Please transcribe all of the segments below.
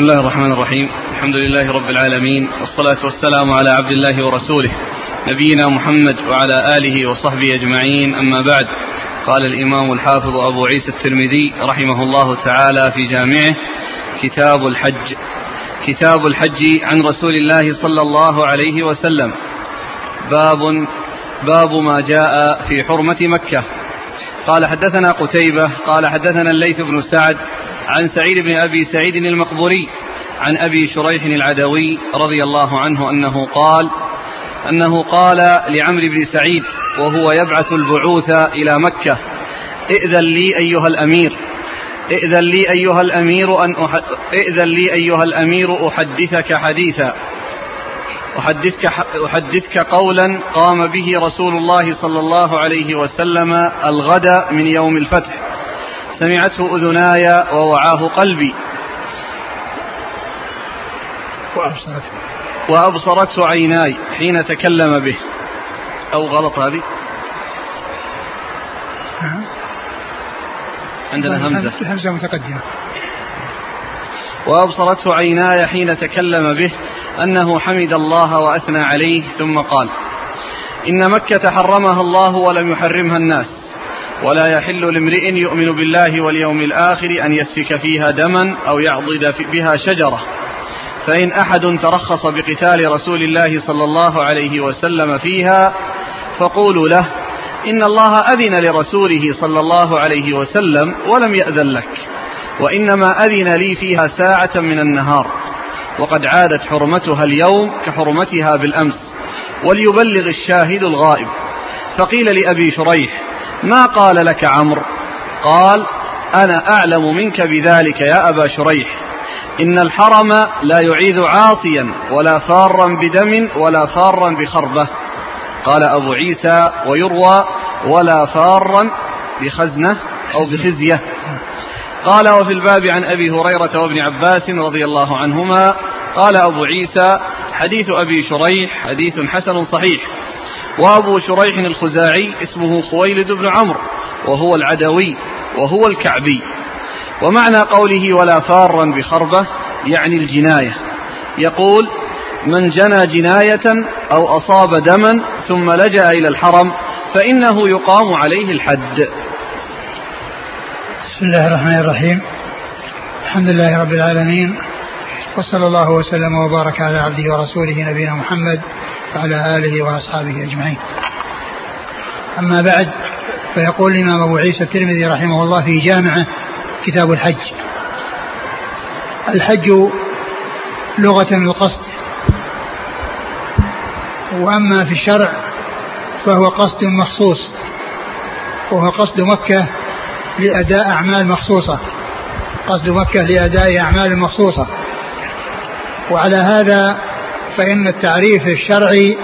بسم الله الرحمن الرحيم الحمد لله رب العالمين والصلاة والسلام على عبد الله ورسوله نبينا محمد وعلى آله وصحبه أجمعين أما بعد قال الإمام الحافظ أبو عيسى الترمذي رحمه الله تعالى في جامعه كتاب الحج كتاب الحج عن رسول الله صلى الله عليه وسلم باب باب ما جاء في حرمة مكة قال حدثنا قتيبة قال حدثنا الليث بن سعد عن سعيد بن أبي سعيد المقبوري عن أبي شريح العدوي رضي الله عنه أنه قال أنه قال لعمرو بن سعيد وهو يبعث البعوث إلى مكة ائذن لي أيها الأمير ائذن لي أيها الأمير أن. ائذن لي أيها الأمير أحدثك حديثا أحدثك, أحدثك قولا قام به رسول الله صلى الله عليه وسلم الغد من يوم الفتح سمعته أذناي ووعاه قلبي. وأبصرته وأبصرته عيناي حين تكلم به. أو غلط هذه؟ نعم عندنا همزة. الهمزة متقدمة. وأبصرته عيناي حين تكلم به أنه حمد الله وأثنى عليه ثم قال إن مكة حرمها الله ولم يحرمها الناس. ولا يحل لامرئ يؤمن بالله واليوم الآخر أن يسفك فيها دما أو يعضد بها شجرة. فإن أحد ترخص بقتال رسول الله صلى الله عليه وسلم فيها فقولوا له إن الله أذن لرسوله صلى الله عليه وسلم ولم يأذن لك وإنما أذن لي فيها ساعة من النهار. وقد عادت حرمتها اليوم كحرمتها بالأمس وليبلغ الشاهد الغائب. فقيل لأبي شريح ما قال لك عمرو؟ قال أنا أعلم منك بذلك يا أبا شريح. إن الحرم لا يعيد عاصيا ولا فارا بدم ولا فارا بخربة. قال أبو عيسى ويروى ولا فارا بخزنة أو بخزية. قال وفي الباب عن أبي هريرة وابن عباس رضي الله عنهما قال أبو عيسى حديث أبي شريح حديث حسن صحيح. وأبو شريح الخزاعي اسمه خويلد بن عمرو وهو العدوي وهو الكعبي. ومعنى قوله ولا فارا بخربة يعني الجناية. يقول من جنى جناية أو أصاب دما ثم لجأ إلى الحرم فإنه يقام عليه الحد. بسم الله الرحمن الرحيم. الحمد لله رب العالمين وصلى الله وسلم وبارك على عبده ورسوله نبينا محمد وعلى آله وأصحابه أجمعين. أما بعد فيقول الإمام أبو عيسى الترمذي رحمه الله في جامعه كتاب الحج. الحج لغة القصد وأما في الشرع فهو قصد مخصوص وهو قصد مكة لأداء أعمال مخصوصة. قصد مكة لأداء أعمال مخصوصة. وعلى هذا فإن التعريف الشرعي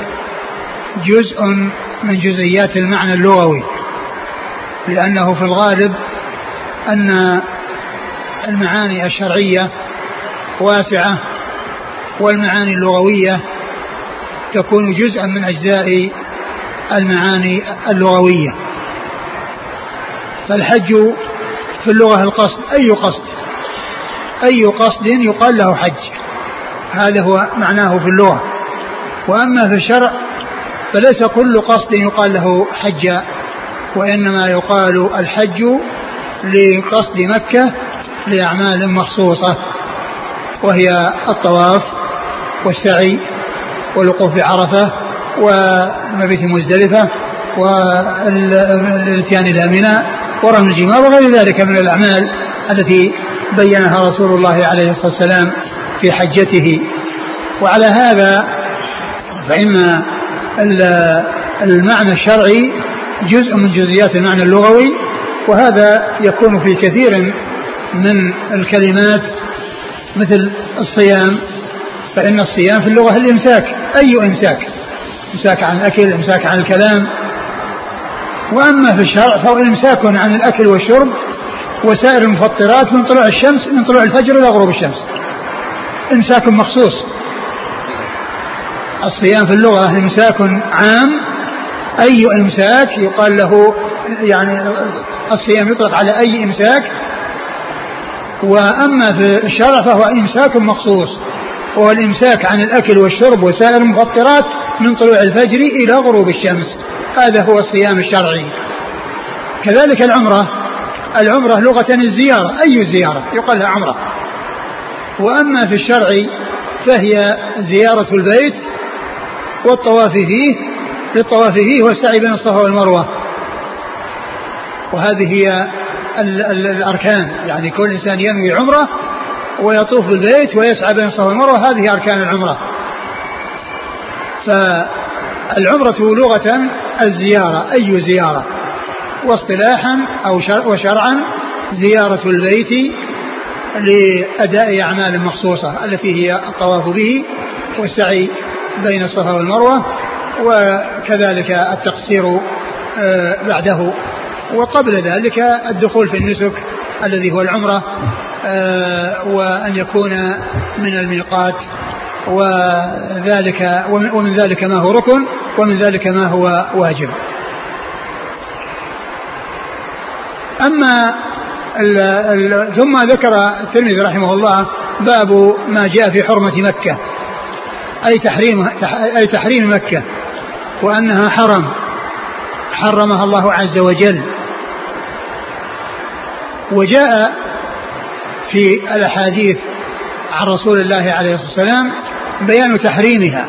جزء من جزئيات المعنى اللغوي لأنه في الغالب أن المعاني الشرعية واسعة والمعاني اللغوية تكون جزءا من أجزاء المعاني اللغوية. فالحج في اللغة القصد أي قصد؟ أي قصد يقال له حج. هذا هو معناه في اللغة. وأما في الشرع فليس كل قصد يقال له حج وإنما يقال الحج لقصد مكة لأعمال مخصوصة وهي الطواف والسعي والوقوف بعرفة والمبيت مزدلفة والاتيان إلى منى ورمي الجمار وغير ذلك من الأعمال التي بينها رسول الله عليه الصلاة والسلام. في حجته. وعلى هذا فإن المعنى الشرعي جزء من جزئيات المعنى اللغوي وهذا يكون في كثير من الكلمات مثل الصيام. فإن الصيام في اللغة الإمساك. أي إمساك؟ إمساك عن الأكل إمساك عن الكلام. وأما في الشرع فهو إمساك عن الأكل والشرب وسائر المفطرات من طلوع الشمس من طلوع الفجر إلى غروب الشمس. إمساك مخصوص. الصيام في اللغة إمساك عام. أي إمساك يقال له يعني الصيام يطلق على أي إمساك. وأما في الشرع فهو إمساك مخصوص. وهو الإمساك عن الأكل والشرب وسائر المفطرات من طلوع الفجر إلى غروب الشمس. هذا هو الصيام الشرعي. كذلك العمرة. العمرة لغة الزيارة. أي زيارة؟ يقال لها عمرة. وأما في الشرع فهي زيارة البيت والطواف فيه للطواف فيه والسعي بين الصفا والمروة. وهذه هي الأركان. يعني كل إنسان ينوي عمرة ويطوف بالبيت ويسعى بين الصفا والمروة هذه أركان العمرة. فالعمرة لغة الزيارة. أي زيارة؟ واصطلاحا أو وشرعا زيارة البيت لأداء أعمال مخصوصة التي هي الطواف به والسعي بين الصفا والمروة وكذلك التقصير آه، بعده. وقبل ذلك الدخول في النسك الذي هو العمرة آه، وأن يكون من الميقات وذلك ومن ذلك ما هو ركن ومن ذلك ما هو واجب. أما ال ال ثم ذكر الترمذي رحمه الله باب ما جاء في حرمة مكة. أي تحريم أي تحريم مكة. وأنها حرم. حرمها الله عز وجل. وجاء في الأحاديث عن رسول الله عليه الصلاة والسلام بيان تحريمها.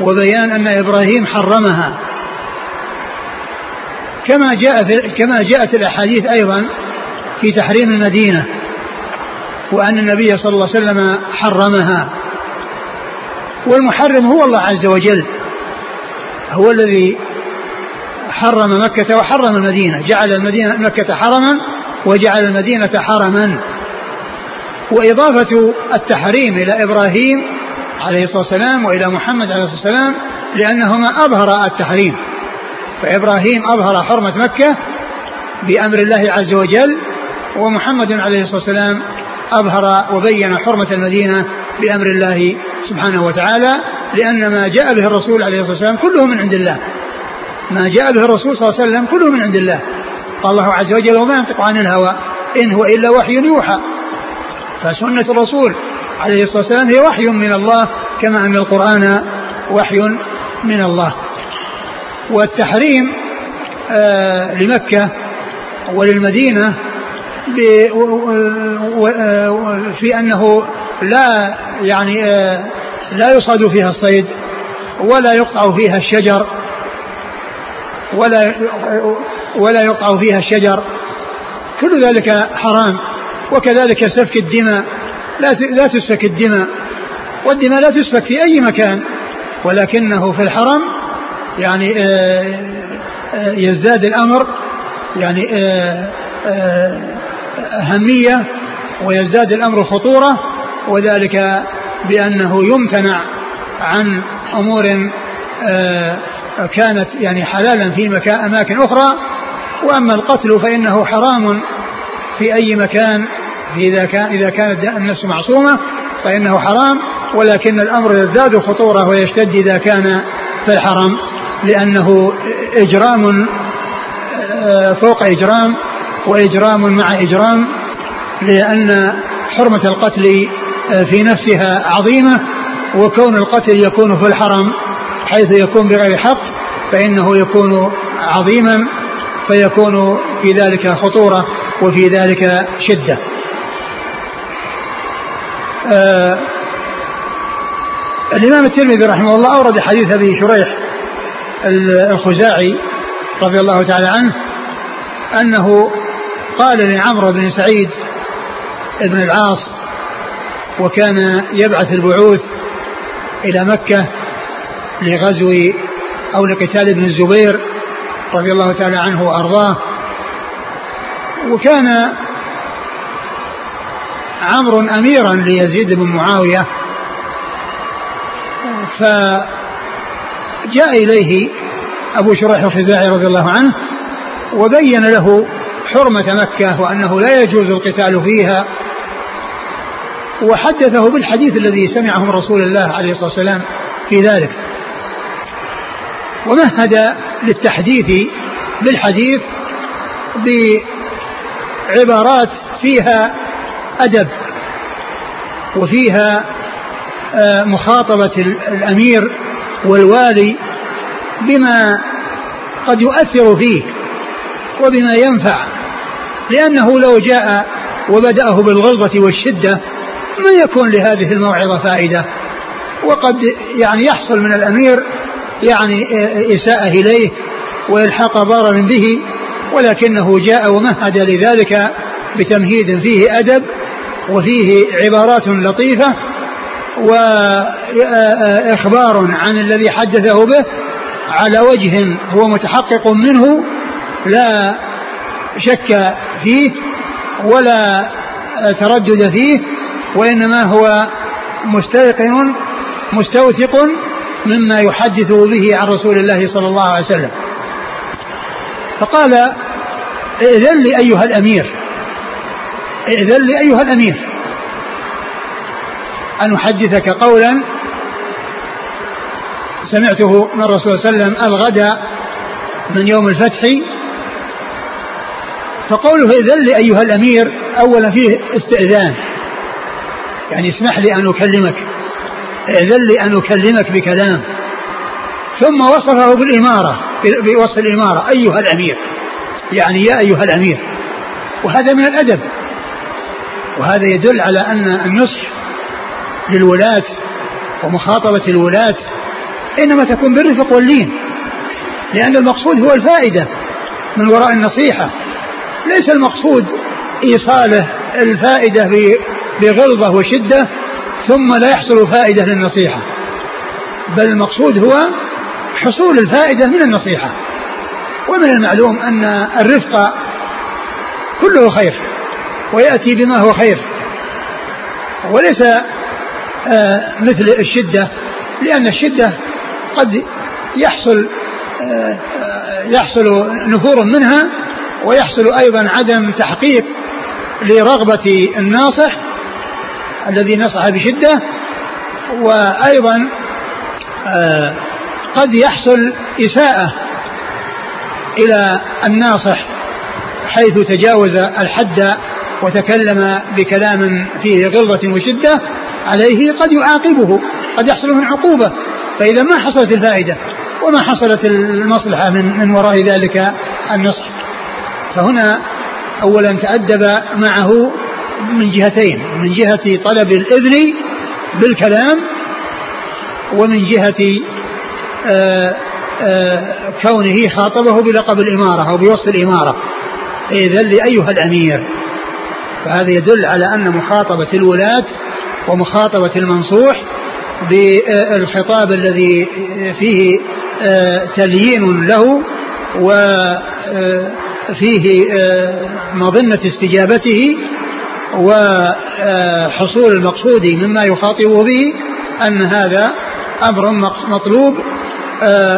وبيان أن إبراهيم حرمها. كما جاء في كما جاءت الأحاديث أيضا في تحريم المدينة وأن النبي صلى الله عليه وسلم حرمها. والمحرم هو الله عز وجل هو الذي حرم مكة وحرم المدينة جعل المدينة مكة حرما وجعل المدينة حرما. وإضافة التحريم إلى إبراهيم عليه الصلاة والسلام وإلى محمد عليه الصلاة والسلام لأنهما أظهر التحريم. فإبراهيم أظهر حرمة مكة بأمر الله عز وجل ومحمد عليه الصلاة والسلام أظهر وبين حرمة المدينة بأمر الله سبحانه وتعالى لأن ما جاء به الرسول عليه الصلاة والسلام كله من عند الله. ما جاء به الرسول صلى الله عليه وسلم كله من عند الله. قال الله عز وجل وما ينطق عن الهوى إن هو إلا وحي يوحى. فسنة الرسول عليه الصلاة والسلام هي وحي من الله كما أن القرآن وحي من الله. والتحريم آه لمكة وللمدينة في أنه لا يعني آه لا يصاد فيها الصيد ولا يقطع فيها الشجر ولا ولا يقطع فيها الشجر. كل ذلك حرام وكذلك سفك الدماء لا لا تسفك الدماء والدماء لا تسفك في أي مكان ولكنه في الحرم يعني آه، آه، يزداد الأمر يعني أهمية ويزداد الأمر خطورة وذلك بأنه يمتنع عن أمور كانت يعني حلالا في مكان أماكن أخرى. وأما القتل فإنه حرام في أي مكان إذا كان إذا كانت النفس معصومة فإنه حرام. ولكن الأمر يزداد خطورة ويشتد إذا كان في الحرم لأنه إجرام آه، فوق إجرام. وإجرام مع إجرام لأن حرمة القتل آه، في نفسها عظيمة وكون القتل يكون في الحرم حيث يكون بغير حق فإنه يكون عظيما فيكون في ذلك خطورة وفي ذلك شدة. آه الإمام الترمذي رحمه الله أورد حديث أبي شريح الخزاعي رضي الله تعالى عنه أنه قال لعمرو بن سعيد بن العاص وكان يبعث البعوث إلى مكة لغزو أو لقتال ابن الزبير رضي الله تعالى عنه وأرضاه. وكان عمرو أميرا ليزيد بن معاوية. فجاء إليه أبو شريح الخزاعي رضي الله عنه وبين له حرمة مكة وأنه لا يجوز القتال فيها وحدثه بالحديث الذي سمعه من رسول الله عليه الصلاة والسلام في ذلك. ومهد للتحديث بالحديث بعبارات فيها أدب وفيها آه، مخاطبة الأمير والوالي بما قد يؤثر فيه وبما ينفع. لأنه لو جاء وبدأه بالغلظة والشدة ما يكون لهذه الموعظة فائدة. وقد يعني يحصل من الأمير يعني إساءة إليه وإلحاق ضرر به ولكنه جاء ومهد لذلك بتمهيد فيه أدب وفيه عبارات لطيفة وإخبار عن الذي حدثه به على وجه هو متحقق منه لا شك فيه ولا تردد فيه وإنما هو مستيقن مستوثق مما يحدث به عن رسول الله صلى الله عليه وسلم. فقال ائذن لي أيها الأمير ائذن لي أيها الأمير أن أحدثك قولا سمعته من الرسول صلى الله عليه وسلم الغد من يوم الفتح فقوله ائذن لي أيها الأمير أولا فيه استئذان. يعني اسمح لي أن أكلمك. ائذن لي أن أكلمك بكلام. ثم وصفه بالإمارة بوصف الإمارة أيها الأمير. يعني يا أيها الأمير. وهذا من الأدب. وهذا يدل على أن النصح للولاة ومخاطبة الولاة إنما تكون بالرفق واللين لأن المقصود هو الفائدة من وراء النصيحة. ليس المقصود إيصاله الفائدة بغلظة وشدة ثم لا يحصل فائدة للنصيحة بل المقصود هو حصول الفائدة من النصيحة. ومن المعلوم أن الرفق كله خير ويأتي بما هو خير وليس آه مثل الشدة لأن الشدة قد يحصل آه يحصل نفور منها ويحصل أيضا عدم تحقيق لرغبة الناصح الذي نصح بشدة وأيضا آه قد يحصل إساءة إلى الناصح حيث تجاوز الحد وتكلم بكلام فيه غلظة وشدة عليه قد يعاقبه قد يحصل من عقوبة. فإذا ما حصلت الفائدة وما حصلت المصلحة من, من وراء ذلك النصح. فهنا أولا تأدب معه من جهتين من جهة طلب الإذن بالكلام ومن جهة آآ آآ كونه خاطبه بلقب الإمارة أو بوصف الإمارة. إذا لأيها الأمير. فهذا يدل على أن مخاطبة الولاة ومخاطبة المنصوح بالخطاب الذي فيه تليين له وفيه مظنة استجابته وحصول المقصود مما يخاطبه به أن هذا أمر مطلوب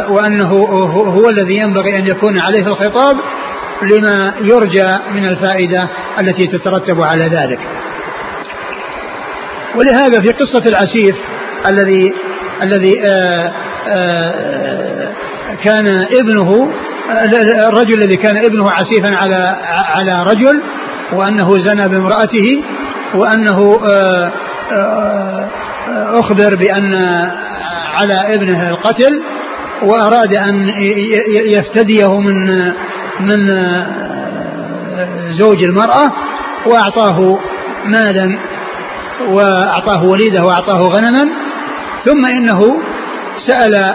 وأنه هو الذي ينبغي أن يكون عليه الخطاب لما يرجى من الفائدة التي تترتب على ذلك. ولهذا في قصة العسيف الذي الذي كان ابنه الرجل الذي كان ابنه عسيفا على على رجل وأنه زنى بامرأته وأنه أخبر بأن على ابنه القتل وأراد أن يفتديه من من زوج المرأة وأعطاه مالا وأعطاه وليده وأعطاه غنما. ثم إنه سأل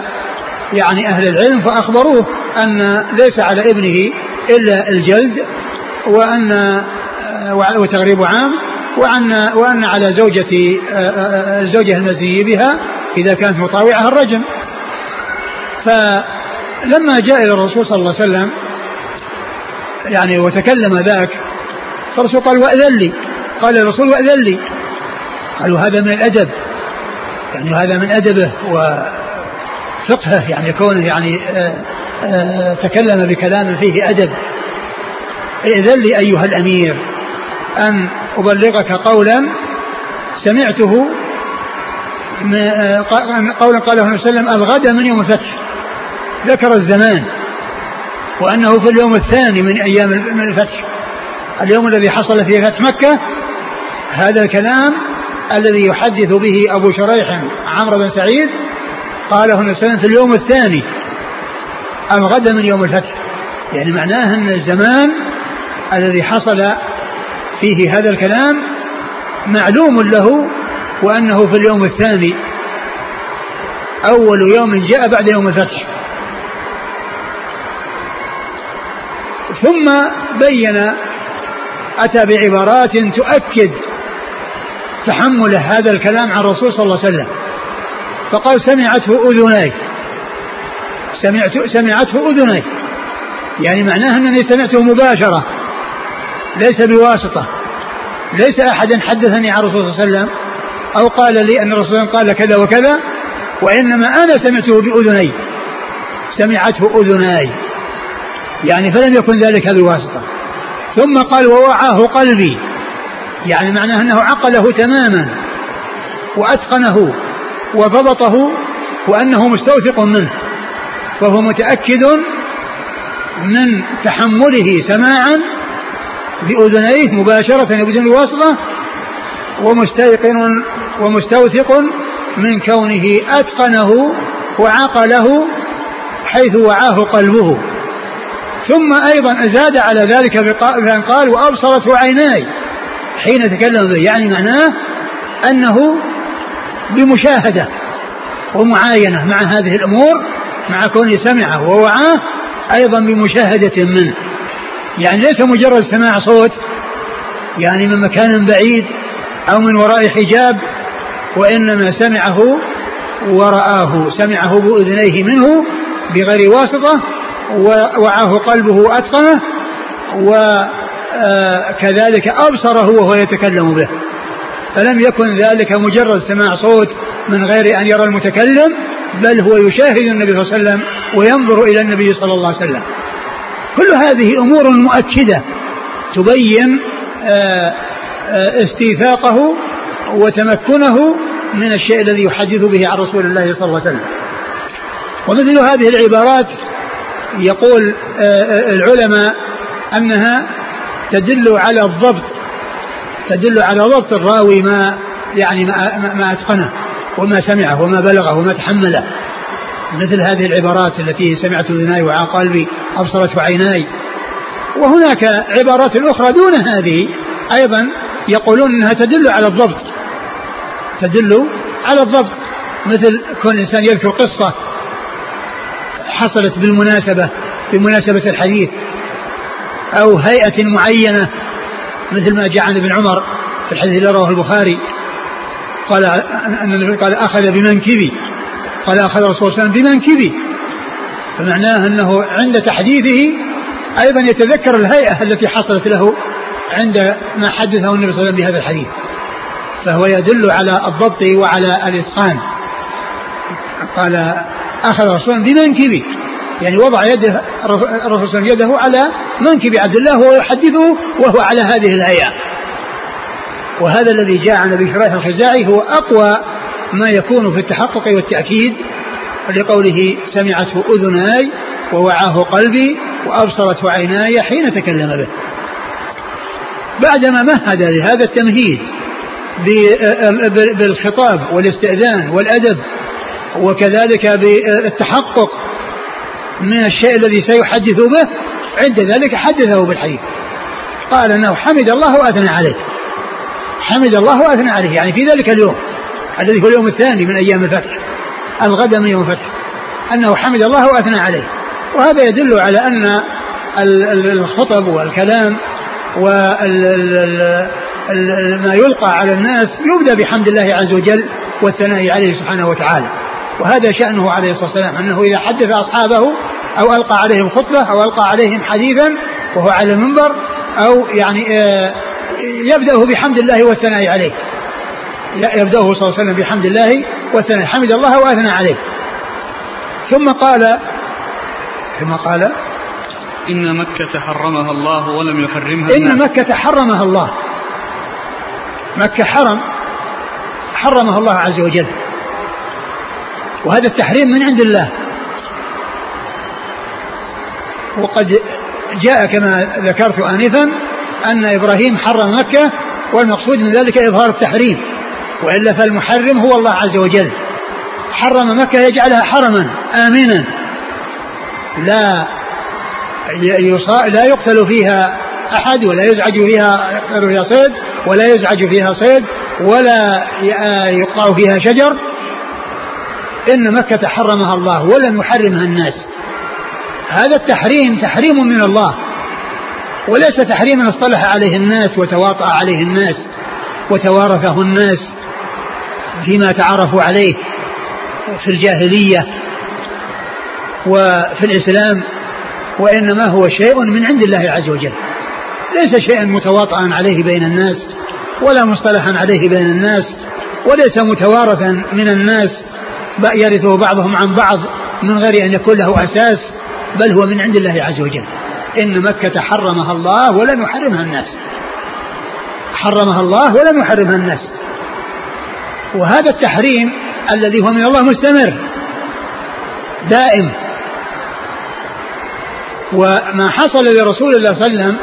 يعني أهل العلم فأخبروه. أن ليس على ابنه إلا الجلد وأن وتغريب عام وأن وأن على زوجة الزوجة المزني بها إذا كانت مطاوعة الرجم. فلما جاء إلى الرسول صلى الله عليه وسلم يعني وتكلم ذاك فالرسول قال وأذن لي. قال الرسول وأذن لي. قالوا هذا من الأدب. يعني هذا من أدبه وفقهه يعني كونه يعني تكلم بكلام فيه أدب. ائذن لي أيها الأمير أن أبلغك قولا سمعته قولا قاله النبي صلى الله عليه وسلم الغد من يوم الفتح. ذكر الزمان وأنه في اليوم الثاني من أيام من الفتح. اليوم الذي حصل فيه فتح مكة هذا الكلام الذي يحدث به أبو شريح عمرو بن سعيد قاله النبي صلى الله عليه وسلم في اليوم الثاني. الغد من يوم الفتح؟ يعني معناه أن الزمان الذي حصل فيه هذا الكلام معلوم له وأنه في اليوم الثاني أول يوم جاء بعد يوم الفتح. ثم بين أتى بعبارات تؤكد تحمله هذا الكلام عن الرسول صلى الله عليه وسلم فقال سمعته أذناي. سمعت سمعته أذناي يعني معناه أنني سمعته مباشرة. ليس بواسطة. ليس أحد حدثني عن الرسول صلى الله عليه وسلم أو قال لي أن الرسول قال كذا وكذا وإنما أنا سمعته بأذني. سمعته أذناي يعني فلم يكن ذلك بواسطة. ثم قال ووعاه قلبي. يعني معناه أنه عقله تماما. وأتقنه وضبطه وأنه مستوثق منه. وهو متأكد من تحمله سماعا بأذنيه مباشرة بدون واسطة ومستيقن ومستوثق من كونه أتقنه وعقله حيث وعاه قلبه. ثم أيضا زاد على ذلك بأن قال وأبصرته عيناي حين تكلم به يعني معناه أنه بمشاهدة ومعاينة مع هذه الأمور مع كونه سمعه ووعاه أيضا بمشاهدة منه. يعني ليس مجرد سماع صوت يعني من مكان بعيد أو من وراء حجاب وإنما سمعه ورآه سمعه بأذنيه منه بغير واسطة ووعاه قلبه وأتقنه وكذلك أبصره وهو يتكلم به. فلم يكن ذلك مجرد سماع صوت من غير أن يرى المتكلم بل هو يشاهد النبي صلى الله عليه وسلم وينظر إلى النبي صلى الله عليه وسلم. كل هذه أمور مؤكدة تبين آه، آه، استيثاقه وتمكنه من الشيء الذي يحدث به عن رسول الله صلى الله عليه وسلم. ومثل هذه العبارات يقول آه، العلماء أنها تدل على الضبط تدل على ضبط الراوي ما يعني ما, ما أتقنه. وما سمعه وما بلغه وما تحمله. مثل هذه العبارات التي سمعت اذناي وعى قلبي أبصرت عيناي وهناك عبارات أخرى دون هذه أيضا يقولون إنها تدل على الضبط. تدل على الضبط. مثل كون الإنسان يذكر قصة حصلت بالمناسبة بمناسبة الحديث أو هيئة معينة مثل ما جاء عن ابن عمر في الحديث الذي رواه البخاري. قال ان النبي قال أخذ بمنكبي. قال أخذ الرسول صلى الله عليه وسلم بمنكبي. فمعناه أنه عند تحديثه أيضا يتذكر الهيئة التي حصلت له عند ما حدثه النبي صلى الله عليه وسلم بهذا الحديث. فهو يدل على الضبط وعلى الإتقان. قال أخذ الرسول بمنكبي. يعني وضع يده الرسول يده على منكب عبد الله وهو يحدثه وهو على هذه الهيئة. وهذا الذي جاء عن أبي شريح الخزاعي هو أقوى ما يكون في التحقق والتأكيد لقوله سمعته أذناي ووعاه قلبي وأبصرته عيناي حين تكلم به. بعدما مهد لهذا التمهيد بالخطاب والاستئذان والأدب وكذلك بالتحقق من الشيء الذي سيحدث به عند ذلك حدثه بالحديث قال إنه حمد الله وأثنى عليه حمد الله واثنى عليه يعني في ذلك اليوم الذي هو اليوم الثاني من أيام الفتح الغد من يوم الفتح أنه حمد الله واثنى عليه. وهذا يدل على أن الخطب والكلام وما يلقى على الناس يبدأ بحمد الله عز وجل والثناء عليه سبحانه وتعالى. وهذا شأنه عليه الصلاة والسلام أنه إذا حدث أصحابه أو ألقى عليهم خطبة أو ألقى عليهم حديثا وهو على المنبر أو يعني آه، يبدأه بحمد الله والثناء عليه. يبدأه صلى الله عليه وسلم بحمد الله والثناء حمد الله وأثنى عليه. ثم قال ثم قال إن مكة حرمها الله ولم يحرمها إن الناس. مكة حرمها الله. مكة حرم حرمها الله عز وجل. وهذا التحريم من عند الله. وقد جاء كما ذكرت آنفا أن إبراهيم حرم مكة والمقصود من ذلك إظهار التحريم. وإلا فالمحرم هو الله عز وجل. حرم مكة يجعلها حرما آمنا. لا لا يقتل فيها أحد ولا يزعج فيها يقتل فيها صيد ولا يزعج فيها صيد ولا يقطع فيها شجر. إن مكة حرمها الله ولم يحرمها الناس. هذا التحريم تحريم من الله. وليس تحريما اصطلح عليه الناس وتواطأ عليه الناس وتوارثه الناس فيما تعارفوا عليه في الجاهلية وفي الإسلام وإنما هو شيء من عند الله عز وجل. ليس شيئا متواطئا عليه بين الناس ولا مصطلحا عليه بين الناس وليس متوارثا من الناس يرثه بعضهم عن بعض من غير أن يكون له أساس بل هو من عند الله عز وجل. إن مكة حرمها الله ولم يحرمها الناس. حرمها الله ولم يحرمها الناس. وهذا التحريم الذي هو من الله مستمر. دائم. وما حصل لرسول الله صلى الله عليه وسلم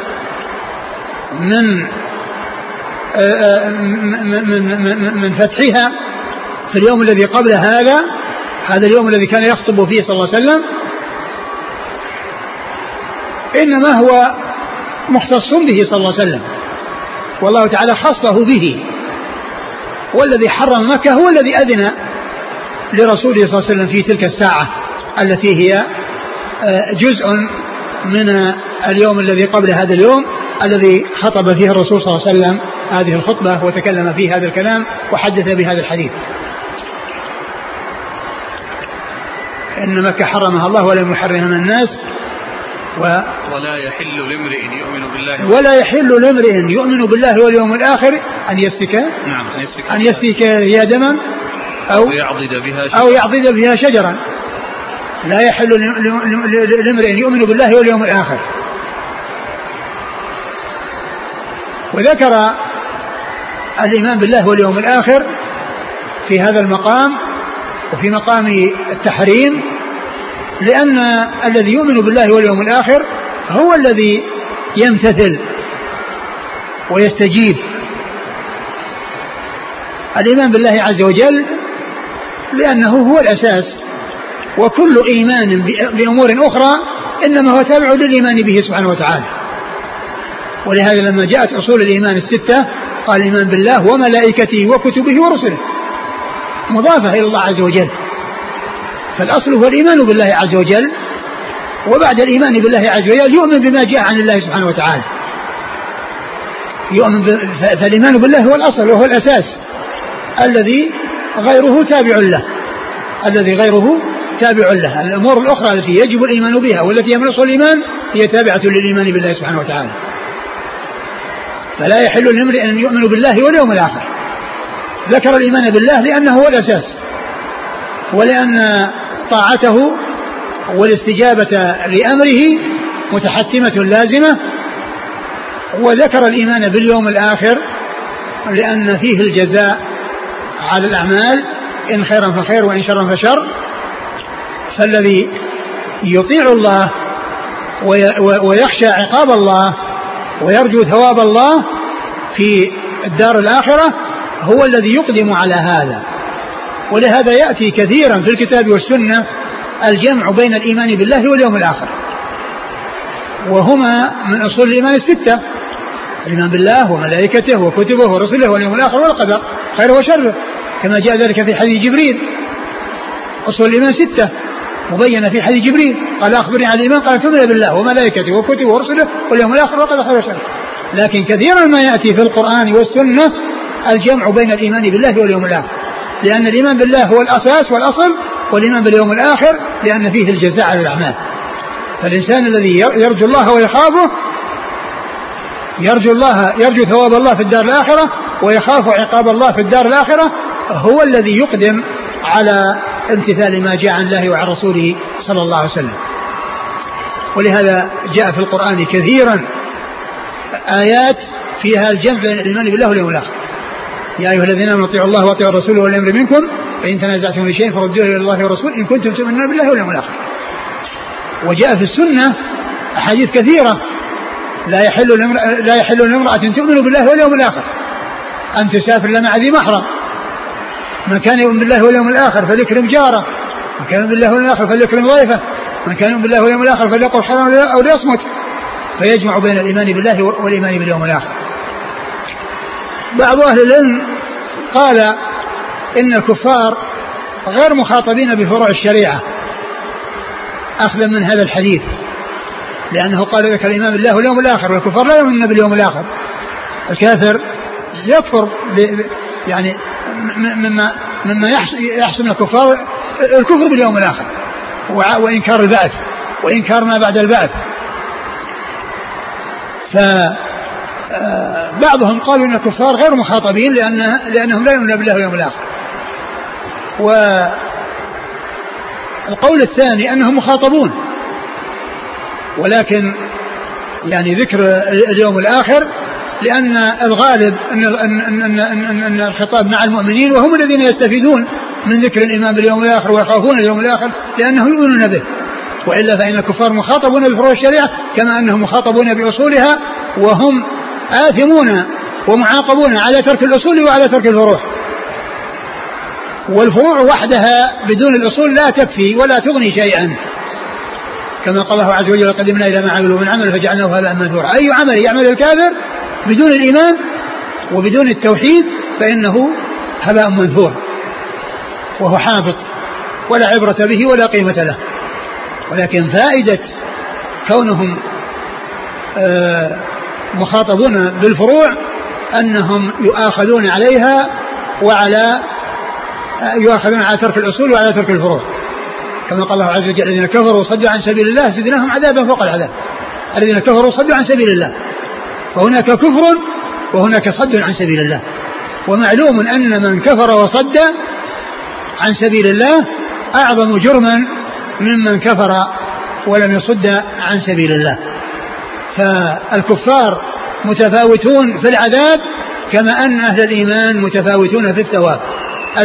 من من من, من فتحها في اليوم الذي قبل هذا هذا اليوم الذي كان يخطب فيه صلى الله عليه وسلم انما هو مختص به صلى الله عليه وسلم. والله تعالى خصه به. والذي حرم مكة هو الذي أذن لرسوله صلى الله عليه وسلم في تلك الساعة التي هي آه، جزء من اليوم الذي قبل هذا اليوم الذي خطب فيه الرسول صلى الله عليه وسلم هذه الخطبة وتكلم فيه هذا الكلام وحدث بهذا الحديث. إن مكة حرمها الله ولم يحرمها الناس. و ولا يحل لامرئ يؤمن بالله ولا يحل لامرئ يؤمن بالله واليوم الآخر أن يسفك نعم أن يسفك أن يسفك دما أو يعضد بها شجرا أو يعضد بها شجرا لا يحل لامرئ يؤمن بالله واليوم الآخر. وذكر الإيمان بالله واليوم الآخر في هذا المقام وفي مقام التحريم لأن الذي يؤمن بالله واليوم الآخر هو الذي يمتثل ويستجيب. الإيمان بالله عز وجل لأنه هو الأساس وكل إيمان بأمور أخرى إنما هو تابع للإيمان به سبحانه وتعالى. ولهذا لما جاءت أصول الإيمان الستة قال الإيمان بالله وملائكته وكتبه ورسله. مضافة إلى الله عز وجل. فالأصل هو الإيمان بالله عز وجل وبعد الإيمان بالله عز وجل يؤمن بما جاء عن الله سبحانه وتعالى. يؤمن ب... فالإيمان بالله هو الأصل وهو الأساس الذي غيره تابع له الذي غيره تابع له. الأمور الأخرى التي يجب الإيمان بها والتي يمنص الإيمان هي تابعة للإيمان بالله سبحانه وتعالى. فلا يحل لامرئ أن يؤمن بالله واليوم الآخر. ذكر الإيمان بالله لأنه هو الأساس ولأن طاعته والاستجابة لأمره متحتمة لازمة وذكر الإيمان باليوم الآخر لأن فيه الجزاء على الأعمال إن خيرا فخير وإن شرا فشر. فالذي يطيع الله ويخشى عقاب الله ويرجو ثواب الله في الدار الآخرة هو الذي يقدم على هذا. ولهذا يأتي كثيرا في الكتاب والسنة الجمع بين الإيمان بالله واليوم الآخر. وهما من أصول الإيمان الستة الإيمان بالله وملائكته وكتبه ورسله واليوم الآخر والقدر خيره وشره كما جاء ذلك في حديث جبريل. أصول الإيمان ستة مبينة في حديث جبريل قال أخبرني عن الإيمان قال تؤمن بالله وملائكته وكتبه ورسله واليوم الآخر وقد خير وشر. لكن كثيرا ما يأتي في القرآن والسنة الجمع بين الإيمان بالله واليوم الآخر. لأن الإيمان بالله هو الأساس والأصل والإيمان باليوم الآخر لأن فيه الجزاء على الأعمال. فالإنسان الذي يرجو الله ويخافه يرجو الله يرجو ثواب الله في الدار الآخرة ويخاف عقاب الله في الدار الآخرة هو الذي يقدم على امتثال ما جاء عن الله وعن رسوله صلى الله عليه وسلم. ولهذا جاء في القرآن كثيرا آيات فيها الجمع بين الإيمان بالله واليوم الآخر. يا أيها الذين آمنوا أطيعوا الله وأطيعوا الرسول والأمر منكم. فإن تنازعتم في شيء فردوه إلى الله والرسول إن كنتم تؤمنون بالله واليوم الآخر. وجاء في السنة أحاديث كثيرة. لا يحل لا يحل لامرأة تؤمن بالله واليوم الآخر. أن تسافر مع ذي محرم. من كان يؤمن بالله واليوم الآخر فليكرم جاره. من كان يؤمن بالله واليوم الآخر فليكرم ضيفه. من كان يؤمن بالله واليوم الآخر فليقل حرام أو ليصمت. فيجمع بين الإيمان بالله والإيمان باليوم الآخر. بعض أهل العلم قال إن الكفار غير مخاطبين بفروع الشريعة أخذا من هذا الحديث لأنه قال لك الإيمان بالله واليوم الآخر والكفار لا يؤمنون باليوم الآخر. الكافر يكفر يعني مما مما يحصل من الكفار الكفر باليوم الآخر وإنكار البعث وإنكار ما بعد البعث. ف بعضهم قالوا إن الكفار غير مخاطبين لأن لأنهم لا يؤمنون بالله واليوم الآخر. والقول الثاني أنهم مخاطبون ولكن يعني ذكر اليوم الآخر لأن الغالب ان ان ان ان, أن الخطاب مع المؤمنين وهم الذين يستفيدون من ذكر الايمان باليوم الآخر ويخافون اليوم الآخر لأنهم يؤمنون به. وإلا فإن الكفار مخاطبون بفروع الشريعة كما أنهم مخاطبون بأصولها وهم آثمون ومعاقبون على ترك الأصول وعلى ترك الفروع. والفروع وحدها بدون الأصول لا تكفي ولا تغني شيئا. كما قال الله عز وجل قدمنا إلى ما عملوا من عمل فجعلناه هباء منثورا. أي عمل؟ يعمل الكافر بدون الإيمان وبدون التوحيد فإنه هباء منثور. وهو حافظ ولا عبرة به ولا قيمة له. ولكن فائدة كونهم آه مخاطبون بالفروع أنهم يؤاخذون عليها وعلى يؤاخذون على ترك الأصول وعلى ترك الفروع. كما قال الله عز وجل الذين كفروا وصدوا عن سبيل الله زدناهم عذابا فوق العذاب. الذين كفروا وصدوا عن سبيل الله. فهناك كفر وهناك صد عن سبيل الله. ومعلوم أن من كفر وصد عن سبيل الله أعظم جرما ممن كفر ولم يصد عن سبيل الله. فالكفار متفاوتون في العذاب كما أن أهل الإيمان متفاوتون في الثواب.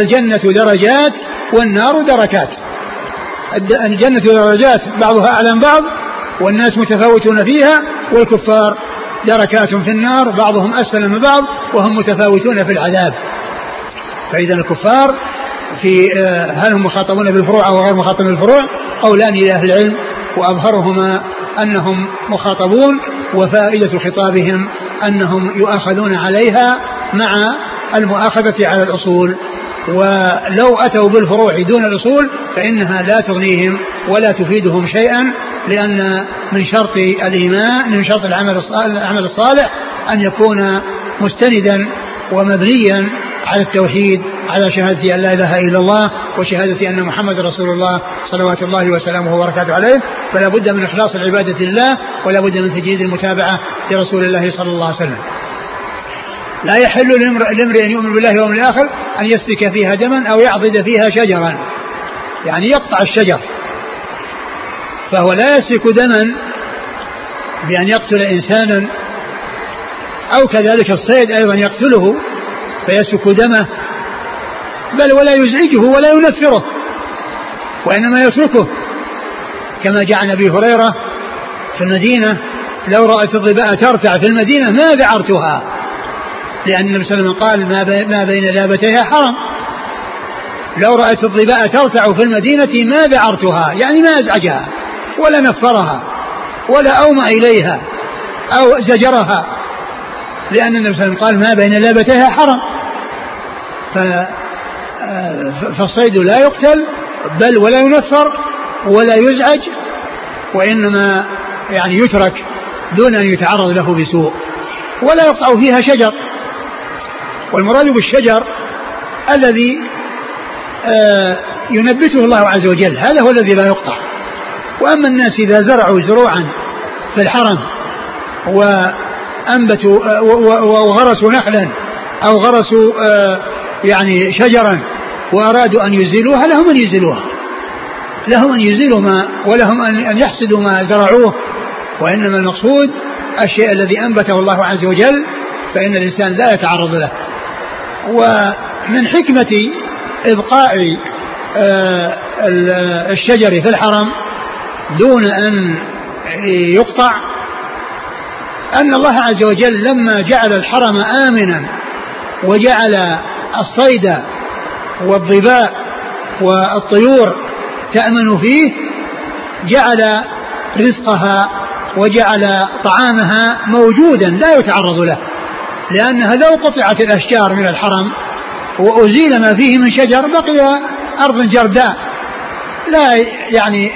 الجنة درجات والنار دركات. الجنة درجات بعضها أعلى من بعض والناس متفاوتون فيها والكفار دركات في النار بعضهم أسفل من بعض وهم متفاوتون في العذاب. فإذا الكفار في آه، هل هم مخاطبون بالفروع أو غير مخاطبون بالفروع؟ قولان لأهل العلم. وأظهرهما أنهم مخاطبون وفائدة خطابهم أنهم يؤاخذون عليها مع المؤاخذة على الأصول. ولو أتوا بالفروع دون الأصول فإنها لا تغنيهم ولا تفيدهم شيئا لأن من شرط الإيمان من شرط العمل الصالح أن يكون مستندا ومبنيا على التوحيد على شهادة أن لا إله إلا الله وشهادة أن محمد رسول الله صلوات الله وسلامه وبركاته عليه. فلا بد من إخلاص العبادة لله ولا بد من تجديد المتابعة لرسول الله صلى الله عليه وسلم. لا يحل لامرئ أن يؤمن بالله واليوم الآخر أن يسفك فيها دما أو يعضد فيها شجرا. يعني يقطع الشجر. فهو لا يسفك دما بأن يقتل إنسانا أو كذلك الصيد أيضا يقتله فيسفك دمه بل ولا يزعجه ولا ينفره وإنما يتركه. كما جاء عن أبي هريرة في المدينة لو رأت الظباء ترتع في المدينة ما ذعرتها لأن النبي صلى الله عليه وسلم قال ما بين لابتيها حرم لو رأت الظباء ترتع في المدينة ما ذعرتها يعني ما أزعجها ولا نفرها ولا أومأ إليها أو زجرها. لأن النبي صلى الله عليه وسلم قال ما بين لابتيها حرم فالصيد لا يقتل بل ولا ينفر ولا يزعج وإنما يعني يترك دون أن يتعرض له بسوء ولا يقطع فيها شجر. والمراد بالشجر الذي آه، ينبته الله عز وجل هذا هو الذي لا يقطع. وأما الناس إذا زرعوا زروعا في الحرم وأنبتوا آه، وغرسوا نخلا أو غرسوا آه، يعني شجرا وأرادوا أن يزيلوها لهم أن يزيلوها. لهم أن يزيلوا ما ولهم أن يحسدوا ما زرعوه. وإنما المقصود الشيء الذي أنبته الله عز وجل فإن الإنسان لا يتعرض له. ومن حكمة إبقاء آه، الشجر في الحرم دون أن يقطع أن الله عز وجل لما جعل الحرم آمنا وجعل الصيد والظباء والطيور تأمن فيه جعل رزقها وجعل طعامها موجودا لا يتعرض له لأنها لو قطعت الأشجار من الحرم وأزيل ما فيه من شجر بقي أرض جرداء. لا يعني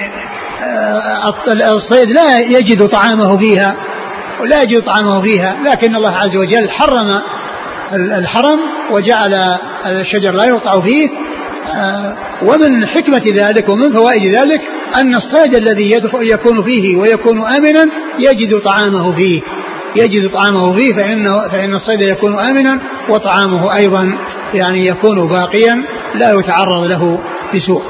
آه، الصيد لا يجد طعامه فيها ولا يجد طعامه فيها لكن الله عز وجل حرم الحرم وجعل الشجر لا يقطع فيه آه، ومن حكمة ذلك ومن فوائد ذلك أن الصيد الذي يكون فيه ويكون آمنا يجد طعامه فيه. يجد طعامه فيه فإنه فإن الصيد يكون آمنا وطعامه أيضا يعني يكون باقيا لا يتعرض له بسوء.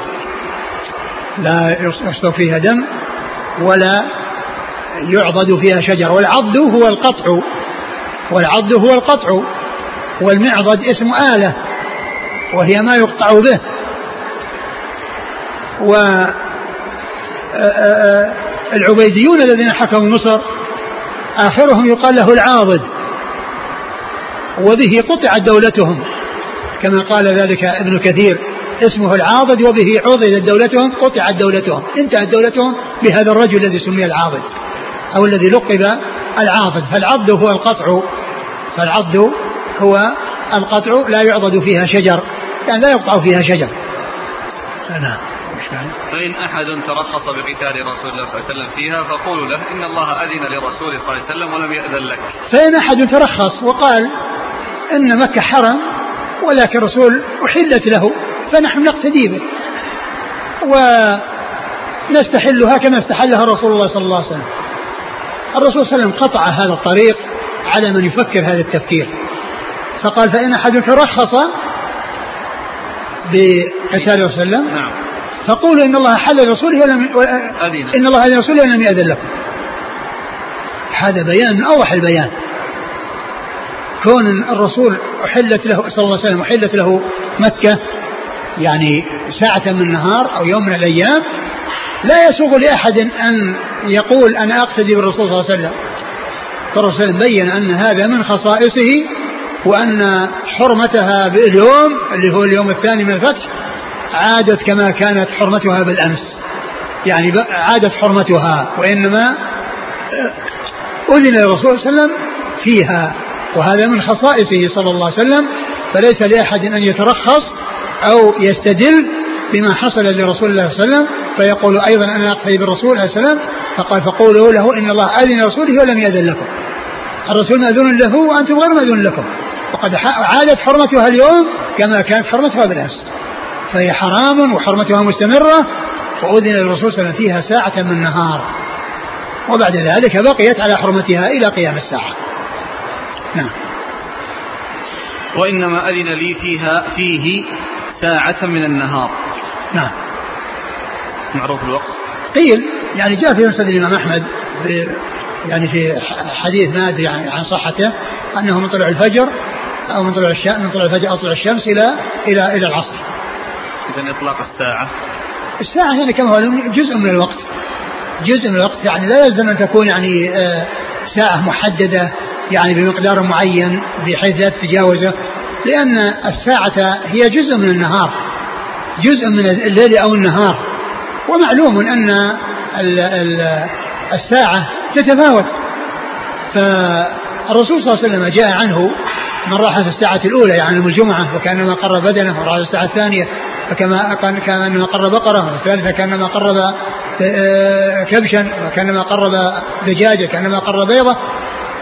لا يصدق فيها دم ولا يعضد فيها شجر والعض هو القطع. والعض هو القطع. والمعضد اسم آلة وهي ما يقطع به. و العبيديون الذين حكموا مصر آخرهم يقال له العاضد. وبه قطعت دولتهم كما قال ذلك ابن كثير. اسمه العاضد وبه عضدت دولتهم قطعت دولتهم. انتهت دولتهم بهذا الرجل الذي سمي العاضد أو الذي لقب العاضد. فالعض هو القطع فالعض هو القطع لا يعضد فيها شجر يعني لا يقطع فيها شجر. نعم فإن أحد ترخص بقتال رسول الله صلى الله عليه وسلم فيها فقولوا له إن الله أذن لرسوله صلى الله عليه وسلم ولم يأذن لك. فإن أحد ترخص وقال إن مكة حرم ولكن الرسول أحلت له فنحن نقتدي به. ونستحلها كما استحلها رسول الله صلى الله عليه وسلم. الرسول صلى الله عليه وسلم قطع هذا الطريق على من يفكر هذا التفكير. فقال فإن أحد ترخص بقتال الله نعم. فقولوا إن الله حل رسوله ولم إن الله أذن رسوله ولم يأذن لكم. هذا بيان من أوضح البيان. كون الرسول أحلت له صلى الله عليه وسلم أحلت له مكة يعني ساعة من النهار أو يوم من الأيام لا يسوغ لأحد أن يقول أنا أقتدي بالرسول صلى الله عليه وسلم. فالرسول بين أن هذا من خصائصه وأن حرمتها باليوم اللي هو اليوم الثاني من الفتح عادت كما كانت حرمتها بالأمس. يعني عادت حرمتها وإنما أذن للرسول صلى الله عليه وسلم فيها. وهذا من خصائصه صلى الله عليه وسلم فليس لأحد أن يترخص أو يستدل بما حصل لرسول الله صلى الله عليه وسلم. فيقول أيضا أنا أقتدي بالرسول عليه السلام فقال فقولوا له إن الله أذن لرسوله ولم يأذن لكم. الرسول مأذون له وأنتم غير مأذون لكم. وقد عادت حرمتها اليوم كما كانت حرمتها بالأمس فهي حرام وحرمتها مستمرة وأذن للرسول صلى الله عليه وسلم فيها ساعة من النهار. وبعد ذلك بقيت على حرمتها إلى قيام الساعة. نعم. وإنما أذن لي فيها فيه ساعة من النهار. نعم. معروف الوقت. قيل يعني جاء في مسند الإمام أحمد يعني في حديث ما أدري عن صحته أنه من طلوع الفجر أو من طلوع الشمس من طلوع الفجر أو طلوع الشمس إلى إلى إلى العصر. إذا إطلاق الساعة. الساعة يعني كما هو جزء من الوقت. جزء من الوقت يعني لا يلزم أن تكون يعني آه، ساعة محددة يعني بمقدار معين بحيث لا تتجاوزه لأن الساعة هي جزء من النهار جزء من الليل أو النهار. ومعلوم أن الساعة تتفاوت. فالرسول صلى الله عليه وسلم جاء عنه من راح في الساعة الأولى يعني يوم الجمعة وكأنما قرب بدنه وراح في الساعة الثانية فكما كأنما قرب بقرة والثالثة كأنما قرب آه، كبشا وكأنما قرب دجاجة كأنما قرب بيضة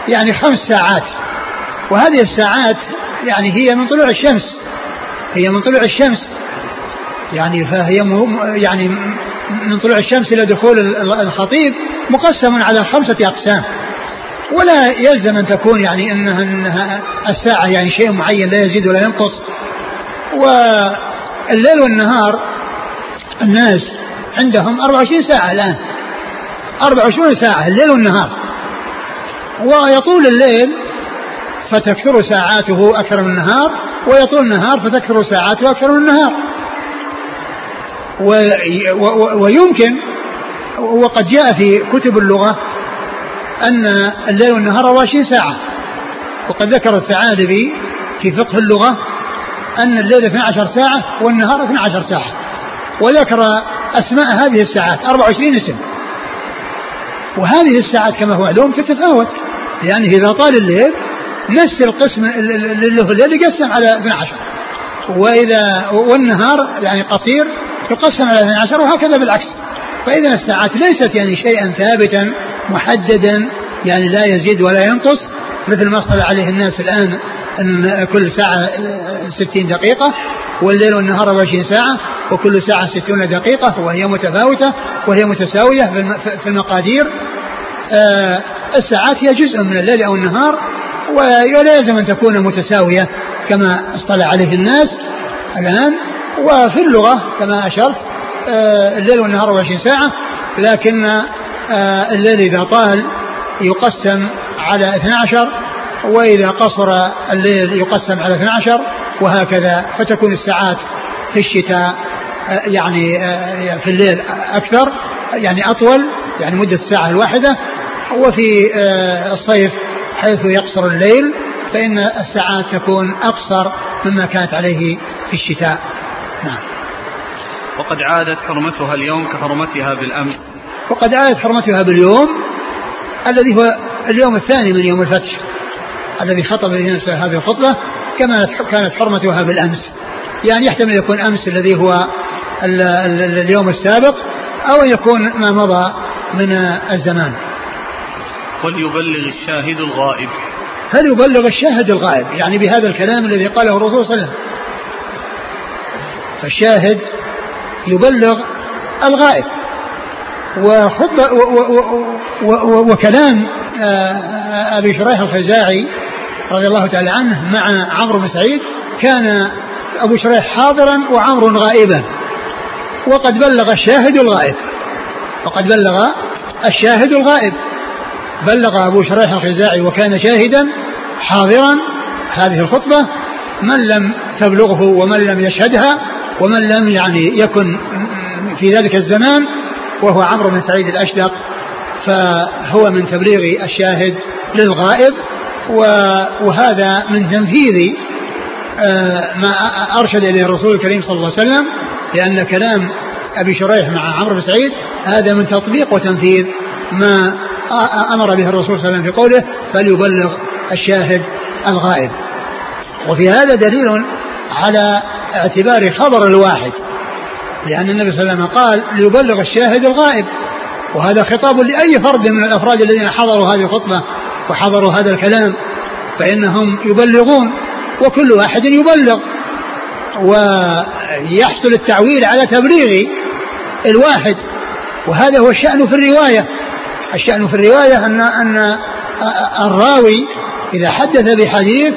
يعني خمس ساعات. وهذه الساعات يعني هي من طلوع الشمس هي من طلوع الشمس. يعني فهي يعني من طلوع الشمس إلى دخول الخطيب مقسم على خمسة أقسام. ولا يلزم أن تكون يعني إنها, إنها الساعة يعني شيء معين لا يزيد ولا ينقص. والليل والنهار الناس عندهم 24 ساعة الآن. 24 ساعة الليل والنهار. ويطول الليل فتكثر ساعاته أكثر من النهار ويطول النهار فتكثر ساعاته أكثر من النهار. ويمكن وقد جاء في كتب اللغة أن الليل والنهار 24 ساعة. وقد ذكر الثعالبي في فقه اللغة أن الليل 12 ساعة والنهار 12 ساعة. وذكر أسماء هذه الساعات 24 اسم. وهذه الساعات كما هو معلوم تتفاوت. يعني إذا طال الليل نفس القسم اللي هو الليل يقسم على 12 وإذا والنهار يعني قصير يقسم على 12 وهكذا بالعكس. فإذا الساعات ليست يعني شيئا ثابتا محددا يعني لا يزيد ولا ينقص مثل ما اصطلح عليه الناس الآن أن كل ساعة ستين دقيقة والليل والنهار 24 ساعة وكل ساعة ستون دقيقة وهي متفاوتة وهي متساوية في المقادير. آه، الساعات هي جزء من الليل أو النهار ولا يلزم أن تكون متساوية كما اصطلح عليه الناس الآن. وفي اللغة كما أشرت آه، الليل والنهار 24 ساعة لكن الليل إذا طال يقسم على 12 وإذا قصر الليل يقسم على 12 وهكذا. فتكون الساعات في الشتاء آه، يعني في الليل أكثر يعني أطول يعني مدة الساعة الواحدة. وفي الصيف حيث يقصر الليل فإن الساعات تكون أقصر مما كانت عليه في الشتاء. نعم. وقد عادت حرمتها اليوم كحرمتها بالأمس. وقد عادت حرمتها باليوم الذي هو اليوم الثاني من يوم الفتح الذي خطب به هذه الخطبة كما كانت حرمتها بالأمس. يعني يحتمل يكون أمس الذي هو اليوم السابق أو يكون ما مضى من الزمان. وليبلغ الشاهد الغائب. فليبلغ الشاهد الغائب. يعني بهذا الكلام الذي قاله الرسول صلى الله عليه وسلم. فالشاهد يبلغ الغائب. وخطبة وكلام آه، أبي شريح الخزاعي رضي الله تعالى عنه مع عمرو بن سعيد كان أبو شريح حاضرا وعمرو غائبا. وقد بلغ الشاهد الغائب. وقد بلغ الشاهد الغائب. بلغ أبو شريح الخزاعي وكان شاهدا حاضرا هذه الخطبة. من لم تبلغه ومن لم يشهدها ومن لم يعني يكن في ذلك الزمان وهو عمرو بن سعيد الأشدق فهو من تبليغ الشاهد للغائب وهذا من تنفيذ آه، ما أرشد إليه الرسول الكريم صلى الله عليه وسلم لأن كلام أبي شريح مع عمرو بن سعيد هذا من تطبيق وتنفيذ ما أمر به الرسول صلى الله عليه وسلم في قوله فليبلغ الشاهد الغائب وفي هذا دليل على اعتبار خبر الواحد لأن النبي صلى الله عليه وسلم قال ليبلغ الشاهد الغائب. وهذا خطاب لأي فرد من الأفراد الذين حضروا هذه الخطبة وحضروا هذا الكلام. فإنهم يبلغون وكل واحد يبلغ. ويحصل التعويل على تبليغ الواحد. وهذا هو الشأن في الرواية. الشأن في الرواية أن أن الراوي إذا حدث بحديث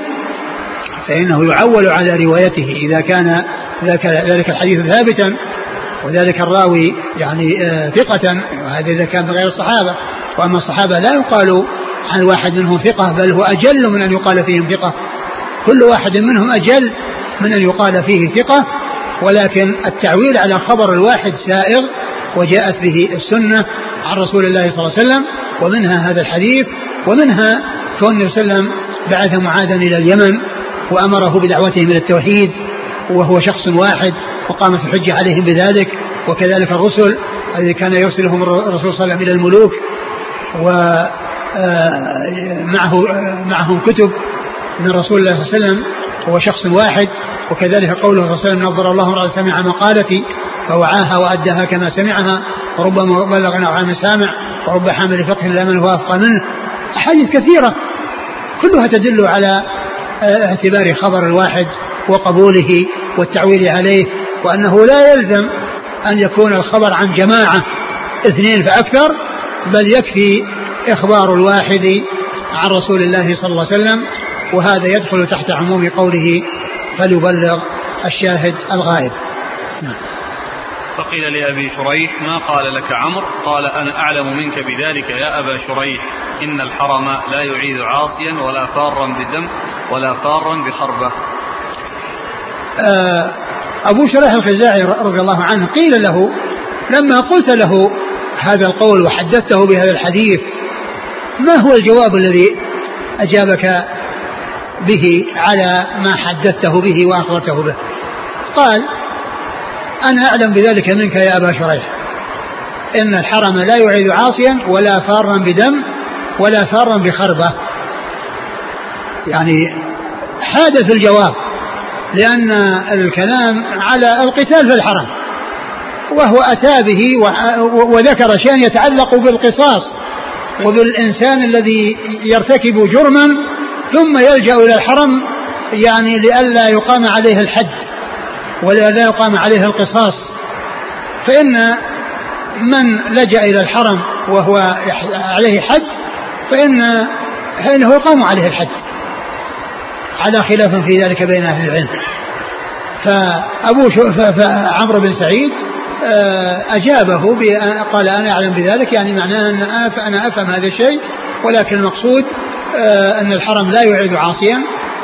فإنه يعول على روايته إذا كان ذلك الحديث ثابتا. وذلك الراوي يعني آه، ثقة وهذا إذا كان من غير الصحابة. وأما الصحابة لا يقال عن واحد منهم ثقة بل هو أجل من أن يقال فيهم ثقة. كل واحد منهم أجل من أن يقال فيه ثقة. ولكن التعويل على خبر الواحد سائغ وجاءت به السنة عن رسول الله صلى الله عليه وسلم. ومنها هذا الحديث ومنها كون النبي صلى الله عليه وسلم بعث معاذا إلى اليمن وأمره بدعوتهم إلى التوحيد. وهو شخص واحد وقامت الحجة عليهم بذلك وكذلك الرسل الذي كان يرسلهم الرسول صلى الله عليه وسلم إلى الملوك ومعه آه، معهم كتب من رسول الله صلى الله عليه وسلم هو شخص واحد وكذلك قوله صلى الله عليه وسلم نظر الله امرأة سمع مقالتي فوعاها وأداها كما سمعها وربما بلغ نوعا سامع ورب حامل فقه لا من هو أفقى منه. أحاديث كثيرة كلها تدل على آه، اعتبار خبر الواحد وقبوله والتعويل عليه وأنه لا يلزم أن يكون الخبر عن جماعة اثنين فأكثر بل يكفي إخبار الواحد عن رسول الله صلى الله عليه وسلم وهذا يدخل تحت عموم قوله فليبلغ الشاهد الغائب. نعم. فقيل لأبي شريح ما قال لك عمرو؟ قال أنا أعلم منك بذلك يا أبا شريح. إن الحرم لا يعيد عاصيا ولا فارا بالدم ولا فارا بخربة أبو شريح الخزاعي رضي الله عنه قيل له لما قلت له هذا القول وحدثته بهذا الحديث ما هو الجواب الذي أجابك به على ما حدثته به وأخبرته به؟ قال أنا أعلم بذلك منك يا أبا شريح. إن الحرم لا يعيد عاصيا ولا فارا بدم ولا فارا بخربة. يعني حاد في الجواب. لأن الكلام على القتال في الحرم وهو أتى به وذكر شيئا يتعلق بالقصاص وبالإنسان الذي يرتكب جرما ثم يلجأ إلى الحرم يعني لئلا يقام عليه الحد ولئلا يقام عليه القصاص. فإن من لجأ إلى الحرم وهو عليه حد فإن فإنه يقام عليه الحد. على خلاف في ذلك بين أهل العلم. فأبو عمرو بن سعيد آه، أجابه قال أنا أعلم بذلك يعني معناه أن أنا أفهم هذا الشيء ولكن المقصود آه، أن الحرم لا يعيد عاصيا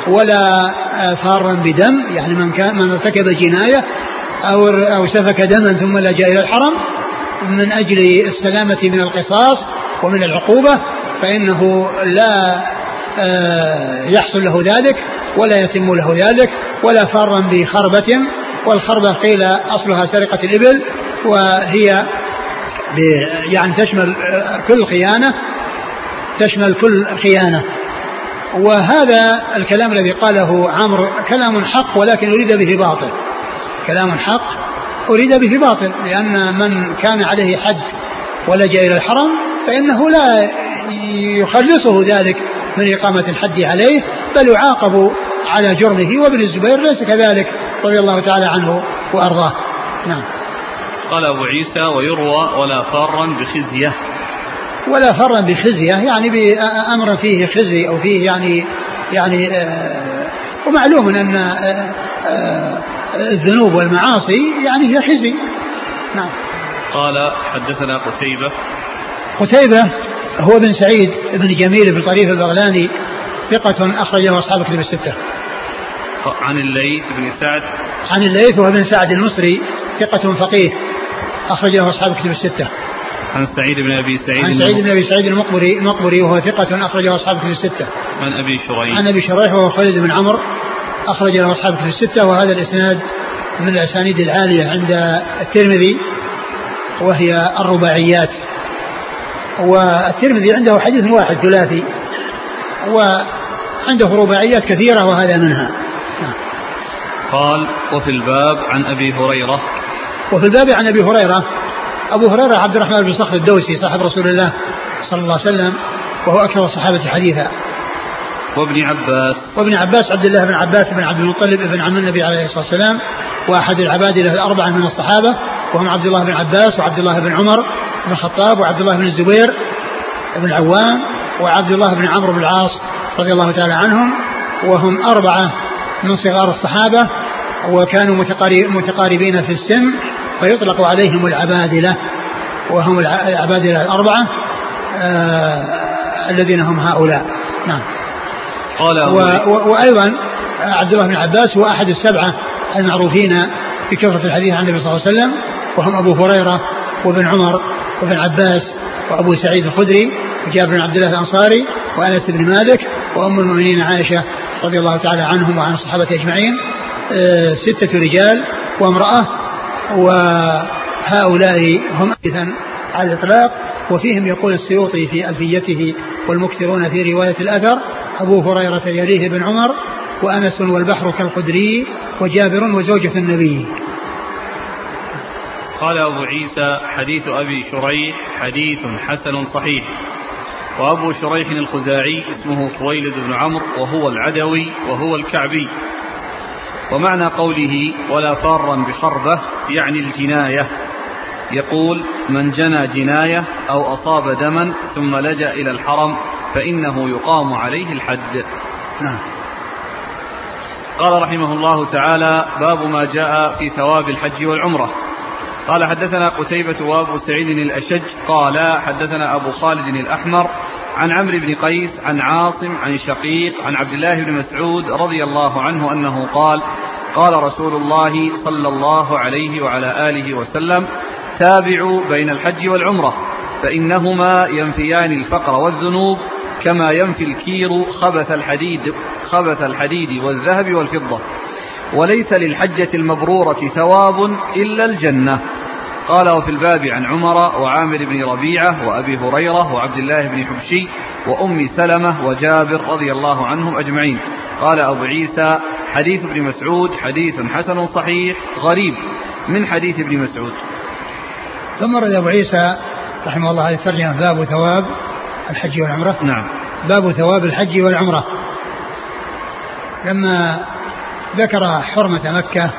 ولا آه، فارا بدم يعني من كان من ارتكب جناية أو أو سفك دما ثم لجأ إلى الحرم من أجل السلامة من القصاص ومن العقوبة فإنه لا يحصل له ذلك ولا يتم له ذلك ولا فارا بخربة والخربة قيل أصلها سرقة الإبل وهي يعني تشمل كل خيانة تشمل كل خيانة. وهذا الكلام الذي قاله عمرو كلام حق ولكن أريد به باطل. كلام حق أريد به باطل لأن من كان عليه حد ولجأ إلى الحرم فإنه لا يخلصه ذلك. من إقامة الحد عليه بل يعاقب على جرمه. وابن الزبير ليس كذلك رضي الله تعالى عنه وأرضاه. نعم. قال أبو عيسى ويروى ولا فارا بخزية. ولا فرا بخزية يعني بأمر فيه خزي أو فيه يعني يعني آه ومعلوم أن آه آه الذنوب والمعاصي يعني هي خزي. نعم. قال حدثنا قتيبة. قتيبة هو بن سعيد بن جميل بن طريف البغلاني ثقة أخرجه أصحاب كتب الستة. عن الليث بن سعد عن الليث وهو بن سعد المصري ثقة فقيه أخرجه أصحاب كتب الستة. عن سعيد بن أبي سعيد عن سعيد بن أبي سعيد المقبري المقبري وهو ثقة أخرجه أصحاب كتب الستة. عن أبي شريح عن أبي شريح وهو خالد بن عمرو أخرج له أصحاب كتب الستة وهذا الإسناد من الأسانيد العالية عند الترمذي وهي الرباعيات والترمذي عنده حديث واحد ثلاثي وعنده رباعيات كثيرة وهذا منها. قال وفي الباب عن أبي هريرة. وفي الباب عن أبي هريرة أبو هريرة عبد الرحمن بن صخر الدوسي صاحب رسول الله صلى الله عليه وسلم وهو أكثر الصحابة حديثا. وابن عباس. وابن عباس عبد الله بن عباس بن عبد المطلب بن عم النبي عليه الصلاة والسلام وأحد العبادلة الأربعة من الصحابة. وهم عبد الله بن عباس وعبد الله بن عمر بن الخطاب وعبد الله بن الزبير بن العوام وعبد الله بن عمرو بن العاص رضي الله تعالى عنهم وهم أربعة من صغار الصحابة وكانوا متقاربين في السن فيطلق عليهم العبادلة وهم العبادلة الأربعة آه الذين هم هؤلاء. نعم. قال وأيضا عبد الله بن عباس هو أحد السبعة المعروفين بكثرة الحديث عن النبي صلى الله عليه وسلم وهم أبو هريرة وابن عمر وابن عباس وأبو سعيد الخدري وجابر بن عبد الله الأنصاري وأنس بن مالك وأم المؤمنين عائشة رضي الله تعالى عنهم وعن الصحابة أجمعين آه، ستة رجال وامرأة وهؤلاء هم أيضا على الإطلاق وفيهم يقول السيوطي في ألفيته والمكثرون في رواية الأثر أبو هريرة يليه بن عمر وأنس والبحر كالقدري وجابر وزوجة النبي. قال أبو عيسى حديث أبي شريح حديث حسن صحيح. وأبو شريح الخزاعي اسمه خويلد بن عمرو وهو العدوي وهو الكعبي. ومعنى قوله ولا فارا بخربة يعني الجناية. يقول من جنى جناية أو أصاب دما ثم لجأ إلى الحرم فإنه يقام عليه الحد. نعم. قال رحمه الله تعالى باب ما جاء في ثواب الحج والعمرة. قال حدثنا قتيبة وابو سعيد الأشج قال حدثنا أبو خالد الأحمر عن عمرو بن قيس عن عاصم عن شقيق عن عبد الله بن مسعود رضي الله عنه أنه قال قال رسول الله صلى الله عليه وعلى آله وسلم تابعوا بين الحج والعمرة فإنهما ينفيان الفقر والذنوب كما ينفي الكير خبث الحديد خبث الحديد والذهب والفضة وليس للحجة المبرورة ثواب إلا الجنة. قال وفي الباب عن عمر وعامر بن ربيعة وأبي هريرة وعبد الله بن حبشي وأم سلمة وجابر رضي الله عنهم أجمعين. قال أبو عيسى حديث ابن مسعود حديث حسن صحيح غريب من حديث ابن مسعود. ثم رد أبو عيسى رحمه الله هذه الترجمة باب ثواب الحج والعمرة. نعم. باب ثواب الحج والعمرة. لما ذكر حرمة مكة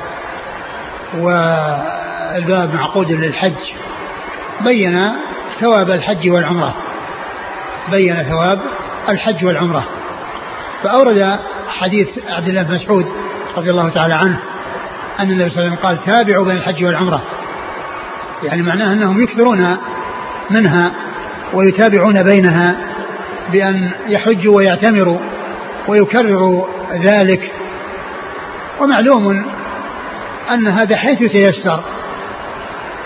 والباب معقود للحج. بين ثواب الحج والعمرة. بين ثواب الحج والعمرة. فأورد حديث عبد الله بن مسعود رضي الله تعالى عنه أن النبي صلى الله عليه وسلم قال تابعوا بين الحج والعمرة. يعني معناه أنهم يكثرون منها ويتابعون بينها بأن يحجوا ويعتمروا ويكرروا ذلك ومعلوم أن هذا حيث تيسر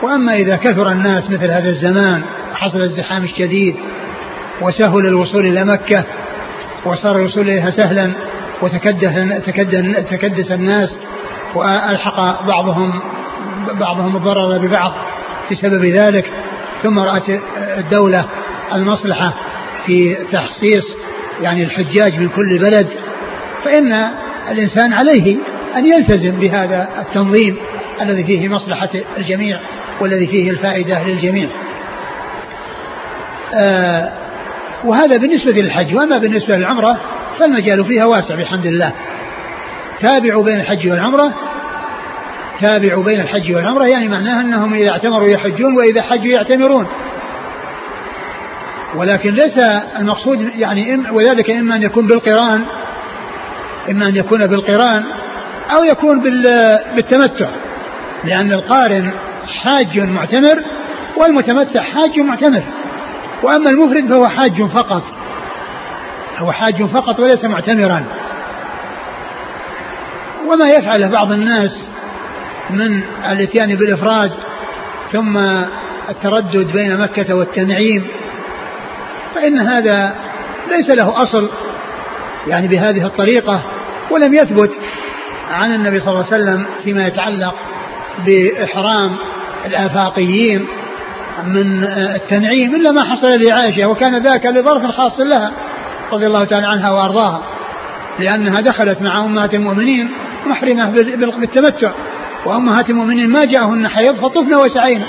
وأما إذا كثر الناس مثل هذا الزمان وحصل الزحام الشديد وسهل الوصول إلى مكة وصار الوصول إليها سهلا وتكدس تكدس الناس وألحق بعضهم بعضهم الضرر ببعض بسبب ذلك ثم رأت الدولة المصلحة في تخصيص يعني الحجاج من كل بلد فإن الإنسان عليه أن يلتزم بهذا التنظيم الذي فيه مصلحة الجميع والذي فيه الفائدة للجميع. آه وهذا بالنسبة للحج وأما بالنسبة للعمرة فالمجال فيها واسع بحمد الله. تابعوا بين الحج والعمرة تابعوا بين الحج والعمرة يعني معناها أنهم إذا اعتمروا يحجون وإذا حجوا يعتمرون. ولكن ليس المقصود يعني إم وذلك إما أن يكون بالقرآن إما أن يكون بالقرآن أو يكون بالتمتع. لأن القارن حاج معتمر والمتمتع حاج معتمر. وأما المفرد فهو حاج فقط. هو حاج فقط وليس معتمرا. وما يفعله بعض الناس من الاتيان بالإفراد ثم التردد بين مكة والتنعيم فإن هذا ليس له أصل يعني بهذه الطريقة ولم يثبت عن النبي صلى الله عليه وسلم فيما يتعلق بإحرام الآفاقيين من التنعيم إلا ما حصل لعائشة وكان ذاك لظرف خاص لها رضي الله تعالى عنها وأرضاها لأنها دخلت مع أمهات المؤمنين محرمة بالتمتع وأمهات المؤمنين ما جاءهن حيض فطفن وسعين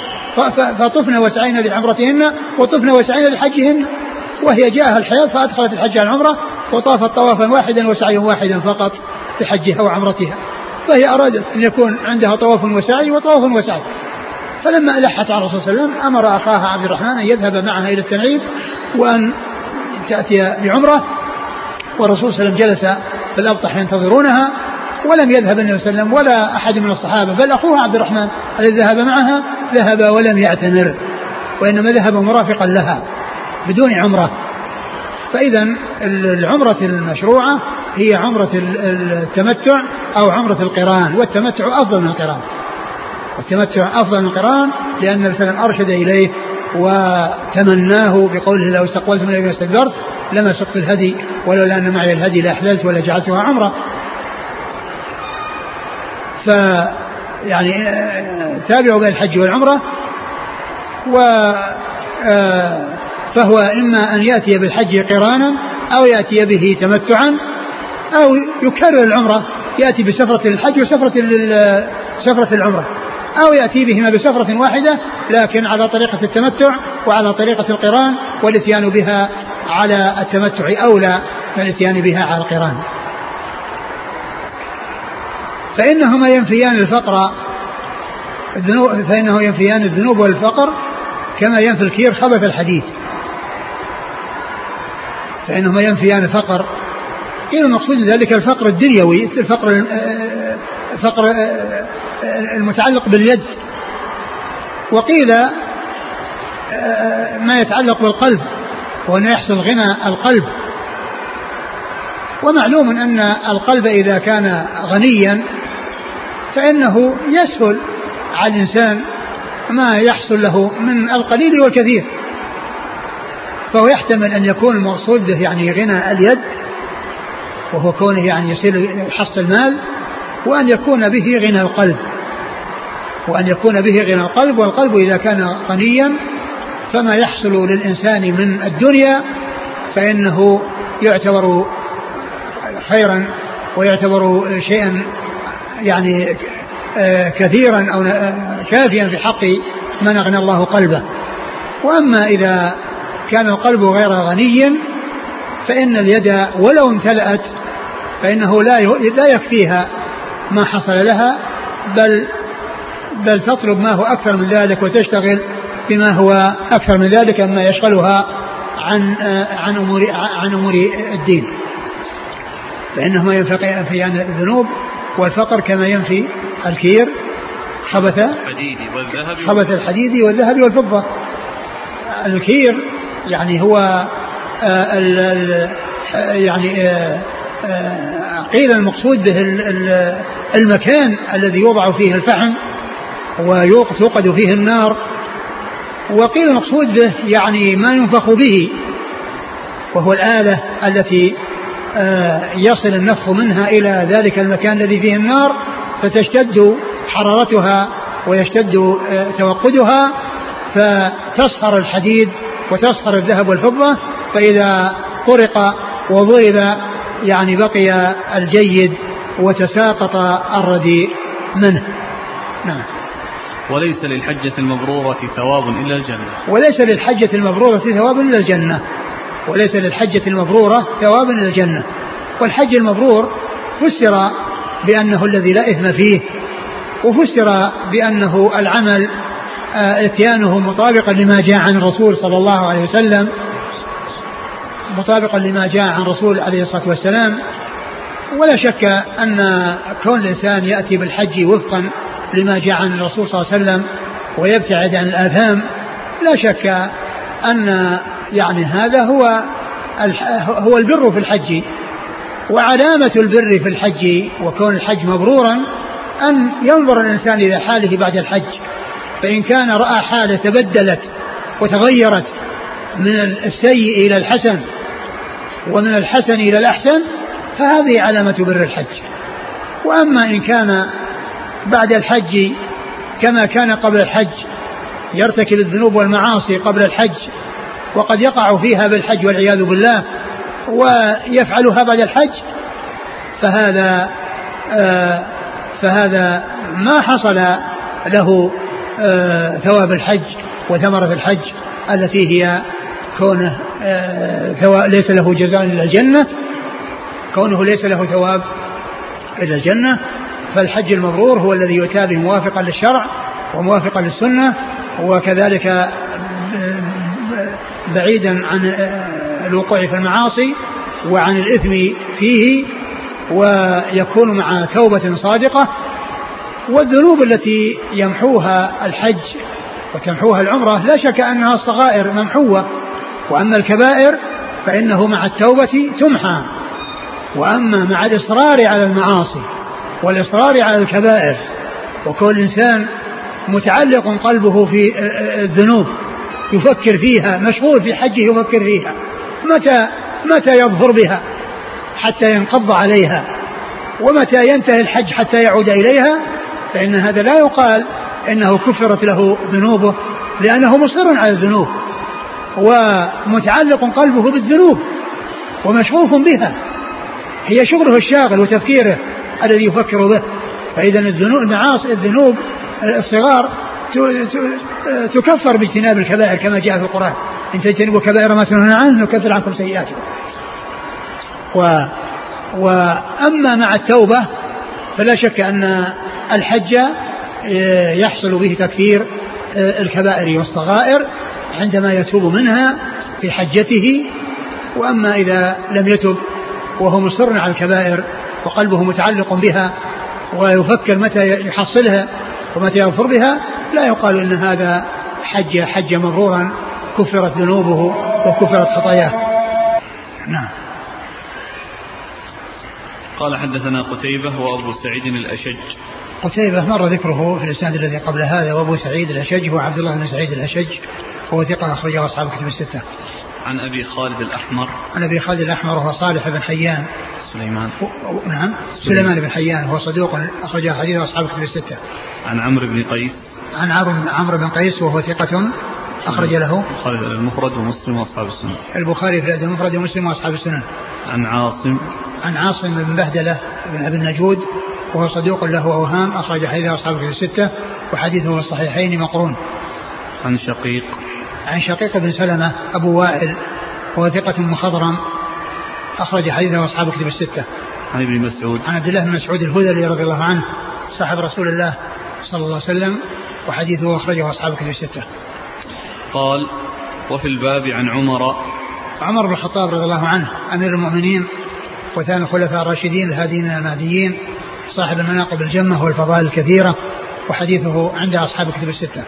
فطفن وسعين لعمرتهن وطفن وسعين لحجهن وهي جاءها الحيض فأدخلت الحج على العمرة وطافت طوافا واحدا وسعيا واحدا فقط. في حجها وعمرتها فهي أرادت أن يكون عندها طواف وسعي وطواف وسعي. فلما ألحت على الرسول صلى الله عليه وسلم أمر أخاها عبد الرحمن أن يذهب معها إلى التنعيم وأن تأتي بعمرة والرسول صلى الله عليه وسلم جلس في الأبطح ينتظرونها ولم يذهب النبي صلى الله عليه وسلم ولا أحد من الصحابة بل أخوها عبد الرحمن الذي ذهب معها ذهب ولم يعتمر وإنما ذهب مرافقا لها بدون عمرة. فإذا العمرة المشروعة هي عمرة التمتع أو عمرة القران والتمتع أفضل من القران. والتمتع أفضل من القران لأن النبي صلى الله عليه وسلم أرشد إليه وتمناه بقوله لو استقبلت من استدبرت لما سقت الهدي ولولا أن معي الهدي لأحللت ولا جعلتها عمرة. ف يعني تابعوا بين الحج والعمرة و فهو إما أن يأتي بالحج قرانا أو يأتي به تمتعا أو يكرر العمرة يأتي بسفرة للحج وسفرة سفرة العمرة أو يأتي بهما بسفرة واحدة لكن على طريقة التمتع وعلى طريقة القران والإتيان بها على التمتع أولى من الإتيان بها على القران. فإنهما ينفيان الفقر فإنه ينفيان الذنوب والفقر كما ينفي الكير خبث الحديد فإنهما ينفيان الفقر. قيل المقصود ذلك الفقر الدنيوي الفقر الفقر المتعلق باليد. وقيل ما يتعلق بالقلب وأنه يحصل غنى القلب. ومعلوم أن القلب إذا كان غنيا فإنه يسهل على الإنسان ما يحصل له من القليل والكثير. فهو يحتمل أن يكون المقصود به يعني غنى اليد وهو كونه يعني يصير حصل المال وأن يكون به غنى القلب. وأن يكون به غنى القلب والقلب إذا كان غنيا فما يحصل للإنسان من الدنيا فإنه يعتبر خيرا ويعتبر شيئا يعني آه، كثيرا أو آه، كافيا في حق من أغنى الله قلبه. وأما إذا كان القلب غير غني فإن اليد ولو امتلأت فإنه لا لا يكفيها ما حصل لها بل بل تطلب ما هو أكثر من ذلك وتشتغل بما هو أكثر من ذلك مما يشغلها عن عن أمور عن أمور الدين. فإنهما ينفيان الذنوب والفقر كما ينفي الكير خبث الحديد والذهب. خبث الحديد والذهب والفضة. الكير يعني هو آه، ال ال يعني آه، آه، قيل المقصود به المكان الذي يوضع فيه الفحم ويوقد فيه النار وقيل المقصود به يعني ما ينفخ به وهو الآلة التي يصل النفخ منها إلى ذلك المكان الذي فيه النار فتشتد حرارتها ويشتد توقدها فتصهر الحديد وتصهر الذهب والفضة فإذا طرق وضرب يعني بقي الجيد وتساقط الرديء منه. نعم. وليس للحجة المبرورة ثواب إلا الجنة. وليس للحجة المبرورة ثواب إلا الجنة. وليس للحجة المبرورة ثواب إلا الجنة. والحج المبرور فسر بأنه الذي لا إثم فيه وفسر بأنه العمل إتيانه مطابقا لما جاء عن الرسول صلى الله عليه وسلم مطابقا لما جاء عن الرسول عليه الصلاة والسلام. ولا شك أن كون الإنسان يأتي بالحج وفقا لما جاء عن الرسول صلى الله عليه وسلم ويبتعد عن الآثام لا شك أن يعني هذا هو هو البر في الحج. وعلامة البر في الحج وكون الحج مبرورا أن ينظر الإنسان إلى حاله بعد الحج. فإن كان رأى حالة تبدلت وتغيرت من السيء إلى الحسن ومن الحسن إلى الأحسن فهذه علامة بر الحج. وأما إن كان بعد الحج كما كان قبل الحج يرتكب الذنوب والمعاصي قبل الحج وقد يقع فيها بالحج والعياذ بالله ويفعلها بعد الحج فهذا آه فهذا ما حصل له ثواب الحج وثمرة الحج التي هي كونه آه ليس له جزاء إلا الجنة. كونه ليس له ثواب إلا الجنة. فالحج المبرور هو الذي يؤتى به موافقا للشرع وموافقا للسنة وكذلك آه، بعيدا عن آه، الوقوع في المعاصي وعن الإثم فيه ويكون مع توبة صادقة. والذنوب التي يمحوها الحج وتمحوها العمرة لا شك أنها الصغائر ممحوة. وأما الكبائر فإنه مع التوبة تمحى. وأما مع الإصرار على المعاصي والإصرار على الكبائر وكل إنسان متعلق قلبه في الذنوب يفكر فيها مشغول في حجه يفكر فيها. متى متى يظفر بها؟ حتى ينقض عليها. ومتى ينتهي الحج حتى يعود إليها؟ فإن هذا لا يقال إنه كفرت له ذنوبه لأنه مصر على الذنوب ومتعلق قلبه بالذنوب ومشغوف بها. هي شغله الشاغل وتفكيره الذي يفكر به. فإذا الذنوب المعاصي الذنوب الصغار تكفر باجتناب الكبائر كما جاء في القرآن. إن تجتنبوا كبائر ما تنهون عنه نكفر عنكم سيئاتكم. و وأما مع التوبة فلا شك أن الحج يحصل به تكفير الكبائر والصغائر عندما يتوب منها في حجته. وأما إذا لم يتب وهو مصر على الكبائر وقلبه متعلق بها ويفكر متى يحصلها ومتى يغفر بها لا يقال إن هذا حج حج مرورا كفرت ذنوبه وكفرت خطاياه. نعم. قال حدثنا قتيبة وأبو سعيد الأشج. قتيبة مر ذكره في الإسناد الذي قبل هذا وأبو سعيد الأشج هو عبد الله بن سعيد الأشج وهو ثقة أخرجه أصحاب كتب الستة. عن أبي خالد الأحمر. عن أبي خالد الأحمر وهو صالح بن حيان. سليمان. نعم سليمان بن حيان هو صدوق أخرج حديث أصحاب كتب الستة. عن عمرو بن قيس. عن عمرو بن قيس وهو ثقة أخرج له. البخاري في المفرد ومسلم وأصحاب السنن. البخاري في المفرد ومسلم وأصحاب السنن. عن عاصم. عن عاصم بن بهدلة بن أبي النجود وهو صدوق له أوهام أخرج حديث أصحاب في الستة وحديثه في الصحيحين مقرون عن شقيق عن شقيق بن سلمة أبو وائل وهو ثقة مخضرم أخرج حديثه أصحاب كتب الستة. عن ابن مسعود. عن عبد الله بن مسعود الهذلي رضي الله عنه صاحب رسول الله صلى الله عليه وسلم وحديثه أخرجه أصحاب كتب الستة. قال وفي الباب عن عمر عمر بن الخطاب رضي الله عنه أمير المؤمنين وثاني الخلفاء الراشدين الهاديين المهديين صاحب المناقب الجمة والفضائل الكثيرة وحديثه عند أصحاب كتب الستة.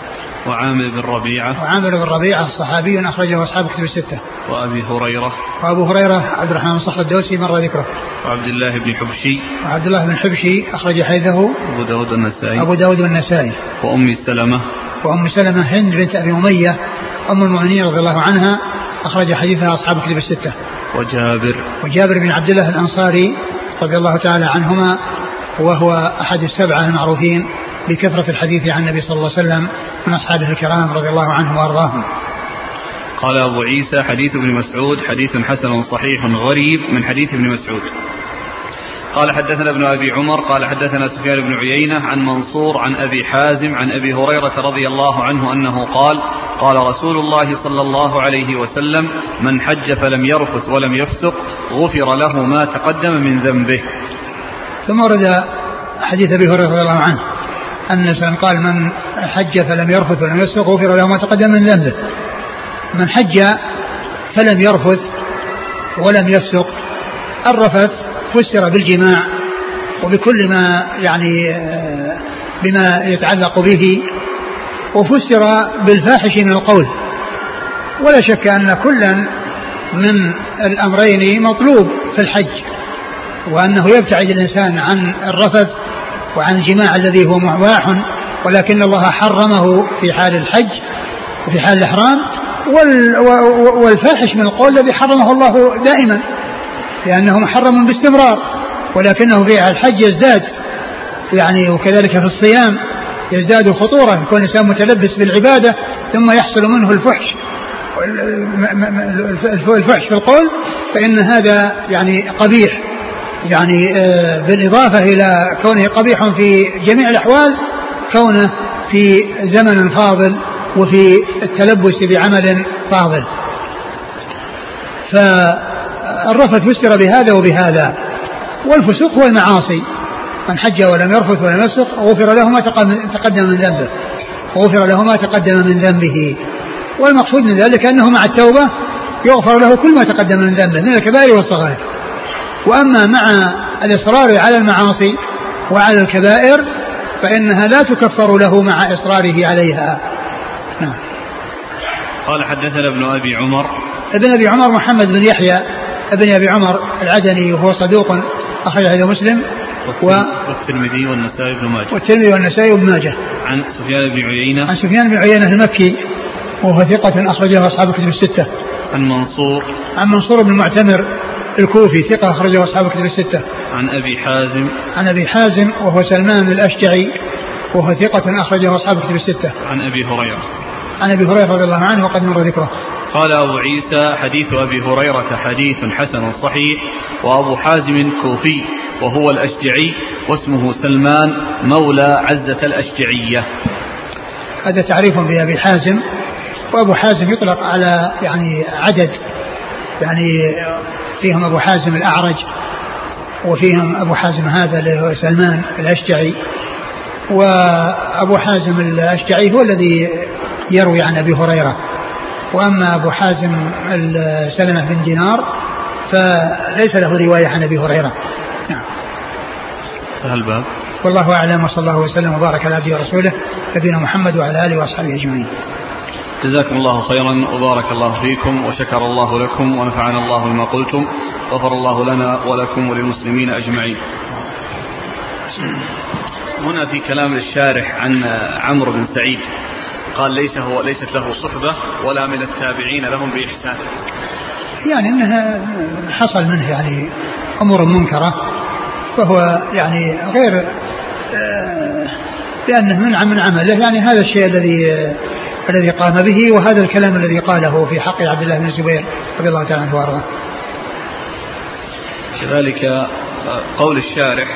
وعامر بن ربيعة. وعامر بن ربيعة صحابي أخرجه أصحاب كتب الستة. وأبي هريرة. وأبو هريرة عبد الرحمن بن صخر الدوسي مر ذكره. وعبد الله بن حبشي. وعبد الله بن حبشي أخرج حديثه. أبو داود والنسائي أبو داود والنسائي وأم سلمة. وأم سلمة هند بنت أبي أمية أم المؤمنين رضي الله عنها أخرج حديثها أصحاب كتب الستة. وجابر. وجابر بن عبد الله الأنصاري رضي الله تعالى عنهما وهو أحد السبعة المعروفين بكثرة الحديث عن النبي صلى الله عليه وسلم من أصحابه الكرام رضي الله عنهم وأرضاهم قال أبو عيسى حديث ابن مسعود حديث حسن صحيح غريب من حديث ابن مسعود قال حدثنا ابن أبي عمر قال حدثنا سفيان بن عيينة عن منصور عن أبي حازم عن أبي هريرة رضي الله عنه أنه قال قال رسول الله صلى الله عليه وسلم من حج فلم يرفث ولم يفسق غفر له ما تقدم من ذنبه. ثم ورد حديث أبي هريرة رضي الله عنه أن الإنسان قال من حج فلم يرفث ولم يفسق غفر له ما تقدم من ذنبه. من حج فلم يرفث ولم يفسق الرفث فسر بالجماع وبكل ما يعني بما يتعلق به وفسر بالفاحش من القول. ولا شك أن كلا من الأمرين مطلوب في الحج. وأنه يبتعد الإنسان عن الرفث وعن الجماع الذي هو مباح ولكن الله حرمه في حال الحج وفي حال الإحرام والفاحش من القول الذي حرمه الله دائما لأنه محرم باستمرار ولكنه في الحج يزداد يعني وكذلك في الصيام يزداد خطورة يكون الإنسان متلبس بالعبادة ثم يحصل منه الفحش الفحش في القول فإن هذا يعني قبيح. يعني آه، بالإضافة إلى كونه قبيح في جميع الأحوال كونه في زمن فاضل وفي التلبس بعمل فاضل. فالرفث فسر بهذا وبهذا. والفسوق هو المعاصي. من حج ولم يرفث ولم يفسق غفر له ما تقدم من ذنبه. غفر له ما تقدم من ذنبه. والمقصود من ذلك أنه مع التوبة يغفر له كل ما تقدم من ذنبه من الكبائر والصغائر. وأما مع الإصرار على المعاصي وعلى الكبائر فإنها لا تكفر له مع إصراره عليها. نعم. قال حدثنا ابن أبي عمر. ابن أبي عمر محمد بن يحيى ابن أبي عمر العدني وهو صدوق أخرج حديث مسلم و... والترمذي والنسائي بن ماجه. والترمذي والنسائي بن ماجه. عن سفيان بن عيينة. عن سفيان بن عيينة المكي وهو ثقة أخرجه أصحاب الكتب الستة. عن منصور. عن منصور بن معتمر الكوفي ثقة أخرجه أصحاب كتب الستة. عن أبي حازم. عن أبي حازم وهو سلمان الأشجعي وهو ثقة أخرجه أصحاب كتب الستة. عن أبي هريرة. عن أبي هريرة رضي الله عنه وقد مر ذكره. قال أبو عيسى حديث أبي هريرة حديث حسن صحيح وأبو حازم كوفي وهو الأشجعي واسمه سلمان مولى عزة الأشجعية هذا تعريف بأبي حازم وأبو حازم يطلق على يعني عدد يعني فيهم أبو حازم الأعرج وفيهم أبو حازم هذا اللي هو سلمان الأشجعي. وأبو حازم الأشجعي هو الذي يروي عن أبي هريرة. وأما أبو حازم سلمة بن دينار فليس له رواية عن أبي هريرة. نعم. فهل باب والله أعلم وصلى الله وسلم وبارك على عبده ورسوله نبينا محمد وعلى آله وأصحابه أجمعين. جزاكم الله خيرا وبارك الله فيكم وشكر الله لكم ونفعنا الله بما قلتم غفر الله لنا ولكم وللمسلمين أجمعين. هنا في كلام الشارح عن عمرو بن سعيد قال ليس هو ليست له صحبة ولا من التابعين لهم بإحسان. يعني انها حصل منه يعني أمور منكرة فهو يعني غير آه، لأنه منع من عمله يعني هذا الشيء الذي الذي قام به وهذا الكلام الذي قاله في حق عبد الله بن الزبير رضي الله تعالى عنه وارضاه. كذلك قول الشارح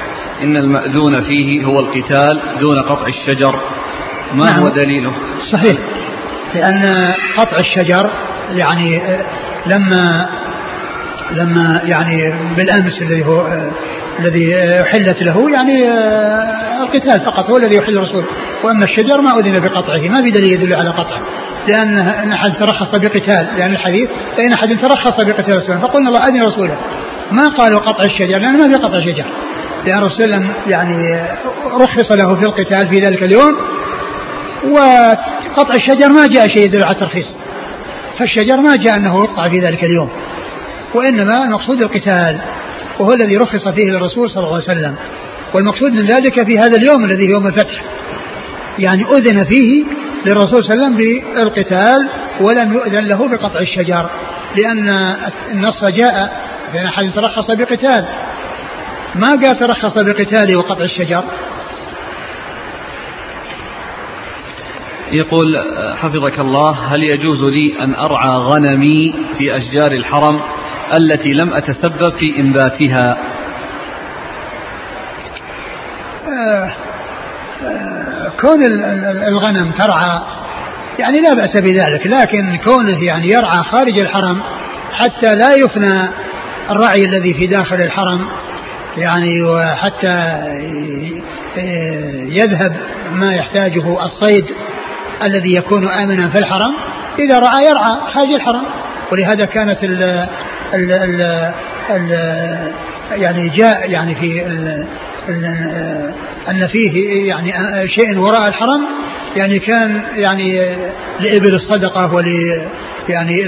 إن المأذون فيه هو القتال دون قطع الشجر. ما نعم. هو دليله؟ صحيح. لأن قطع الشجر يعني لما لما يعني بالأمس الذي هو الذي أحلت له يعني القتال فقط هو الذي يحل الرسول. وأما الشجر ما أذن بقطعه ما في دليل يدل على قطعه. لأن أن أحد ترخص بقتال لأن الحديث فإن أحد ترخص بقتال رسوله فقلنا الله أذن رسوله. ما قالوا قطع الشجر؟ لأن ما في قطع شجر. لأن الرسول يعني رخص له في القتال في ذلك اليوم. وقطع الشجر ما جاء شيء يدل على الترخيص. فالشجر ما جاء أنه يقطع في ذلك اليوم. وإنما المقصود القتال. وهو الذي رخص فيه للرسول صلى الله عليه وسلم. والمقصود من ذلك في هذا اليوم الذي هو يوم الفتح. يعني أذن فيه للرسول صلى الله عليه وسلم بالقتال ولم يؤذن له بقطع الشجر لأن النص جاء بين أحد ترخص بقتال. ما قال ترخص بقتاله وقطع الشجر؟ يقول حفظك الله هل يجوز لي أن أرعى غنمي في أشجار الحرم؟ التي لم أتسبب في إنباتها. آه آه كون الغنم ترعى يعني لا بأس بذلك لكن كونه يعني يرعى خارج الحرم حتى لا يفنى الرعي الذي في داخل الحرم يعني وحتى يذهب ما يحتاجه الصيد الذي يكون آمنا في الحرم إذا رعى يرعى خارج الحرم ولهذا كانت ال ال ال يعني جاء يعني في ال ال أن فيه يعني شيء وراء الحرم يعني كان يعني لإبل الصدقة ول يعني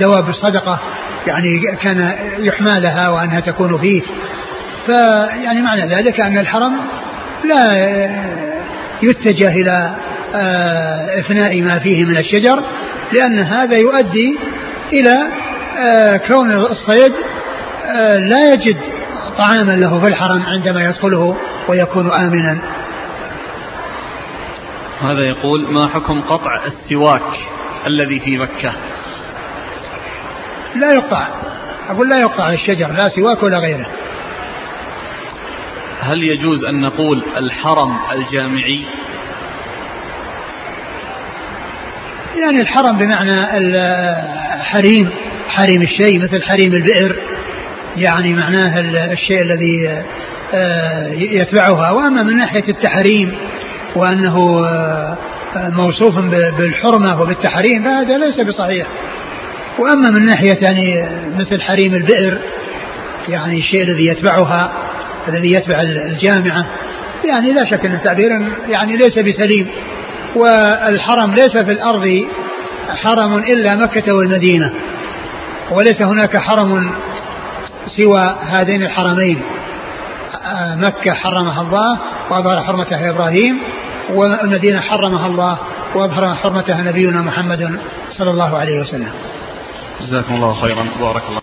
دواب الصدقة يعني كان يحمى لها وأنها تكون فيه. فيعني معنى ذلك أن الحرم لا يتجه إلى آه، إفناء ما فيه من الشجر لأن هذا يؤدي إلى آه، كون الصيد آه، لا يجد طعاما له في الحرم عندما يدخله ويكون آمنا. هذا يقول ما حكم قطع السواك الذي في مكة؟ لا يقطع. أقول لا يقطع الشجر لا سواك ولا غيره. هل يجوز أن نقول الحرم الجامعي؟ يعني الحرم بمعنى الحريم حريم الشيء مثل حريم البئر. يعني معناه الشيء الذي آه، يتبعها. وأما من ناحية التحريم وأنه آه، موصوف بالحرمة وبالتحريم فهذا ليس بصحيح. وأما من ناحية يعني مثل حريم البئر يعني الشيء الذي يتبعها الذي يتبع الجامعة يعني لا شك أن التعبير يعني ليس بسليم. والحرم ليس في الأرض حرم إلا مكة والمدينة وليس هناك حرم سوى هذين الحرمين. مكة حرمها الله وأظهر حرمتها إبراهيم والمدينة حرمها الله وأظهر حرمتها نبينا محمد صلى الله عليه وسلم. جزاكم الله خيرا. بارك الله